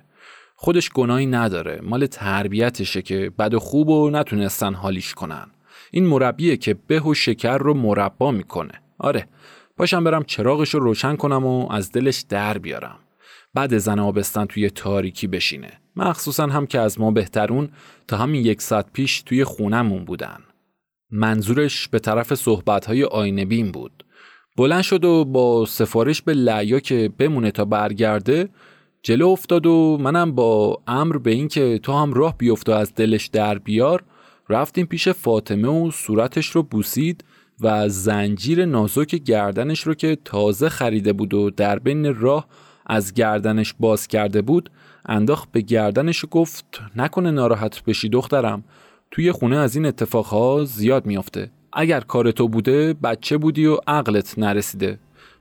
خودش گناهی نداره. مال تربیتشه که بد و خوب و نتونستن حالیش کنن. این مربیه که به و شکر رو مربا می‌کنه. آره پاشم برم چراغش رو روشن کنم و از دلش در بیارم. بعد زن آبستن توی تاریکی بشینه. مخصوصا هم که از ما بهترون تا همین یک ساعت پیش توی خونمون بودن. منظورش به طرف صحبتهای آینه بین بود. بلند شد و با سفارش به لعیا که بمونه تا برگرده جلو افتاد و منم با امر به اینکه تو هم راه بیفت از دلش در بیار رفتیم پیش فاطمه و صورتش رو بوسید و زنجیر نازک گردنش رو که تازه خریده بود و در بین راه از گردنش باز کرده بود انداخت به گردنش گفت نکنه ناراحت بشی دخترم توی خونه از این اتفاقها زیاد میافته. اگر کار تو بوده بچه بودی و عقلت نرسیده.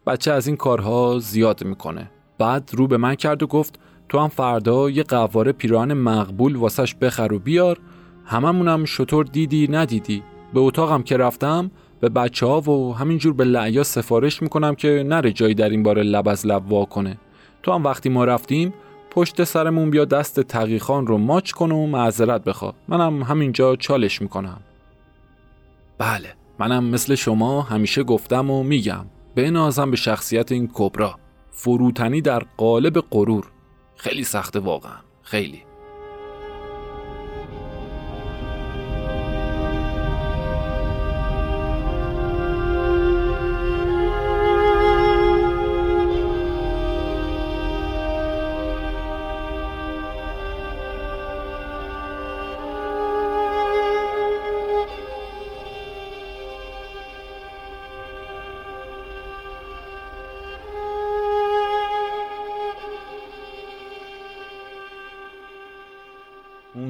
بچه از این کارها زیاد می‌کنه. بعد رو به من کرد و گفت تو هم فردا یه قواره پیران مقبول واسش بخر و بیار هممونم شطور دیدی ندیدی. به اتاقم که رفتم به بچه ها و همینجور به لعیا سفارش می‌کنم که نره جایی در این باره لب از لب وا کنه. تو هم وقتی ما رفتیم پشت سرمون بیا دست تقیخان رو ماچ کن و معذرت بخوا. منم همینجا چالش می‌کنم. بله منم مثل شما همیشه گفتم و میگم. به نازم به شخصیت این کبرا. فروتنی در قالب غرور. خیلی سخته واقعا. خیلی.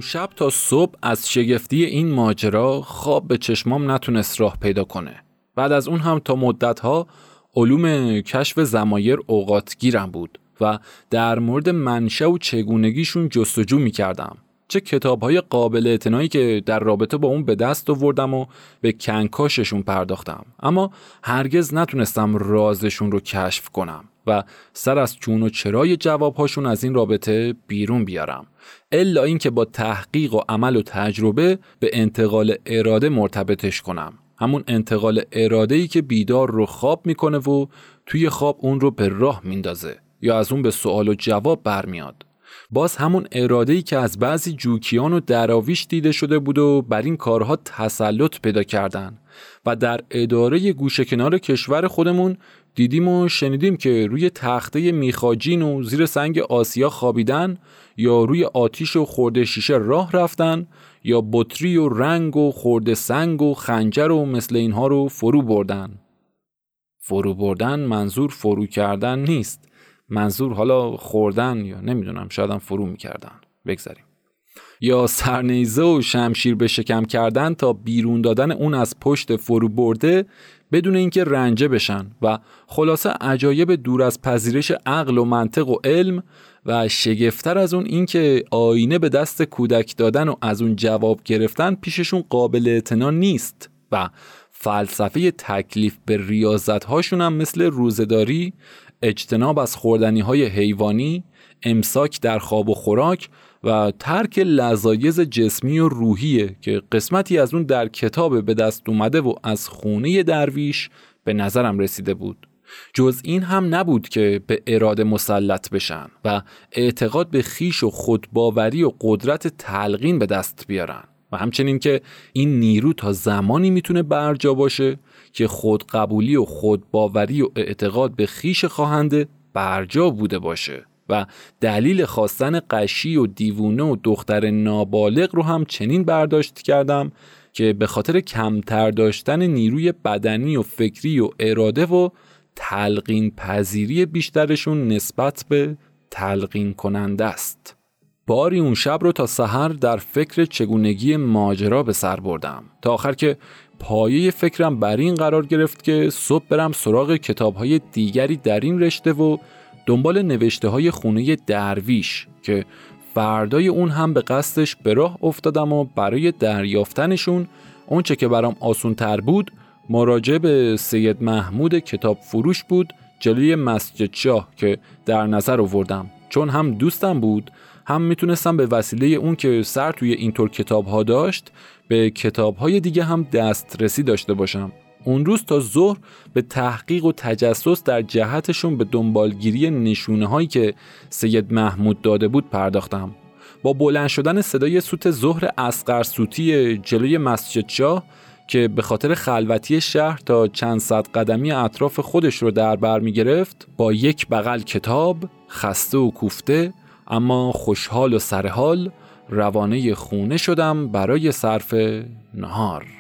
شب تا صبح از شگفتی این ماجرا خواب به چشمام نتونست راه پیدا کنه. بعد از اون هم تا مدتها علوم کشف زمایر اوقات گیرم بود و در مورد منشه و چگونگیشون جستجو می کردم. چه کتاب های قابل اعتنایی که در رابطه با اون به دست آوردم و به کنکاششون پرداختم اما هرگز نتونستم رازشون رو کشف کنم و سر از چون و چرای جوابهاشون از این رابطه بیرون بیارم. الا اینکه با تحقیق و عمل و تجربه به انتقال اراده مرتبطش کنم. همون انتقال اراده ای که بیدار رو خواب می‌کنه و توی خواب اون رو به راه میندازه یا از اون به سوال و جواب برمیاد. باز همون اراده ای که از بعضی جوکیان و دراویش دیده شده بود و بر این کارها تسلط پیدا کردن و در اداره گوشه کنار کشور خودمون دیدیم و شنیدیم که روی تخته میخاجین و زیر سنگ آسیا خوابیدن یا روی آتیش و خورده شیشه راه رفتن یا بطری و رنگ و خورده سنگ و خنجر و مثل اینها رو فرو بردن. فرو بردن منظور فرو کردن نیست. منظور حالا خوردن یا نمی‌دونم شاید فرو می‌کردن. بگذاریم. یا سرنیزه و شمشیر به شکم کردن تا بیرون دادن اون از پشت فرو برده بدون اینکه رنجه بشن و خلاصه عجایب دور از پذیرش عقل و منطق و علم و شگفتر از اون اینکه آینه به دست کودک دادن و از اون جواب گرفتن پیششون قابل اعتنا نیست و فلسفه تکلیف به ریاضت هاشون هم مثل روزداری اجتناب از خوردنی های حیوانی امساک در خواب و خوراک و ترک لذایز جسمی و روحیه که قسمتی از اون در کتاب به دست اومده و از خونه درویش به نظرم رسیده بود. جز این هم نبود که به اراده مسلط بشن و اعتقاد به خیش و خودباوری و قدرت تلقین به دست بیارن. و همچنین که این نیرو تا زمانی می‌تونه برجا باشه که خودقبولی و خودباوری و اعتقاد به خیش خواهنده برجا بوده باشه. و دلیل خواستن قشی و دیوونه و دختر نابالغ رو هم چنین برداشت کردم که به خاطر کمتر داشتن نیروی بدنی و فکری و اراده و تلقین پذیری بیشترشون نسبت به تلقین کننده است. باری اون شب رو تا سحر در فکر چگونگی ماجرا به سر بردم. تا آخر که پایه فکرم بر این قرار گرفت که صبح برم سراغ کتاب های دیگری در این رشته و دنبال نوشته های خونه درویش که فردای اون هم به قصدش به راه افتادم و برای دریافتنشون اونچه که برام آسون تر بود مراجعه به سید محمود کتاب فروش بود جلوی مسجد شاه که در نظر آوردم. چون هم دوستم بود هم می‌تونستم به وسیله اون که سر توی اینطور کتاب ها داشت به کتاب های دیگه هم دسترسی داشته باشم. اون روز تا ظهر به تحقیق و تجسس در جهتشون به دنبالگیری نشونه هایی که سید محمود داده بود پرداختم. با بلند شدن صدای سوت ظهر اسقر سوتی جلوی مسجد شاه که به خاطر خلوتی شهر تا چند صد قدمی اطراف خودش رو در بر می گرفت با یک بغل کتاب خسته و کوفته اما خوشحال و سرحال روانه خونه شدم برای صرف نهار.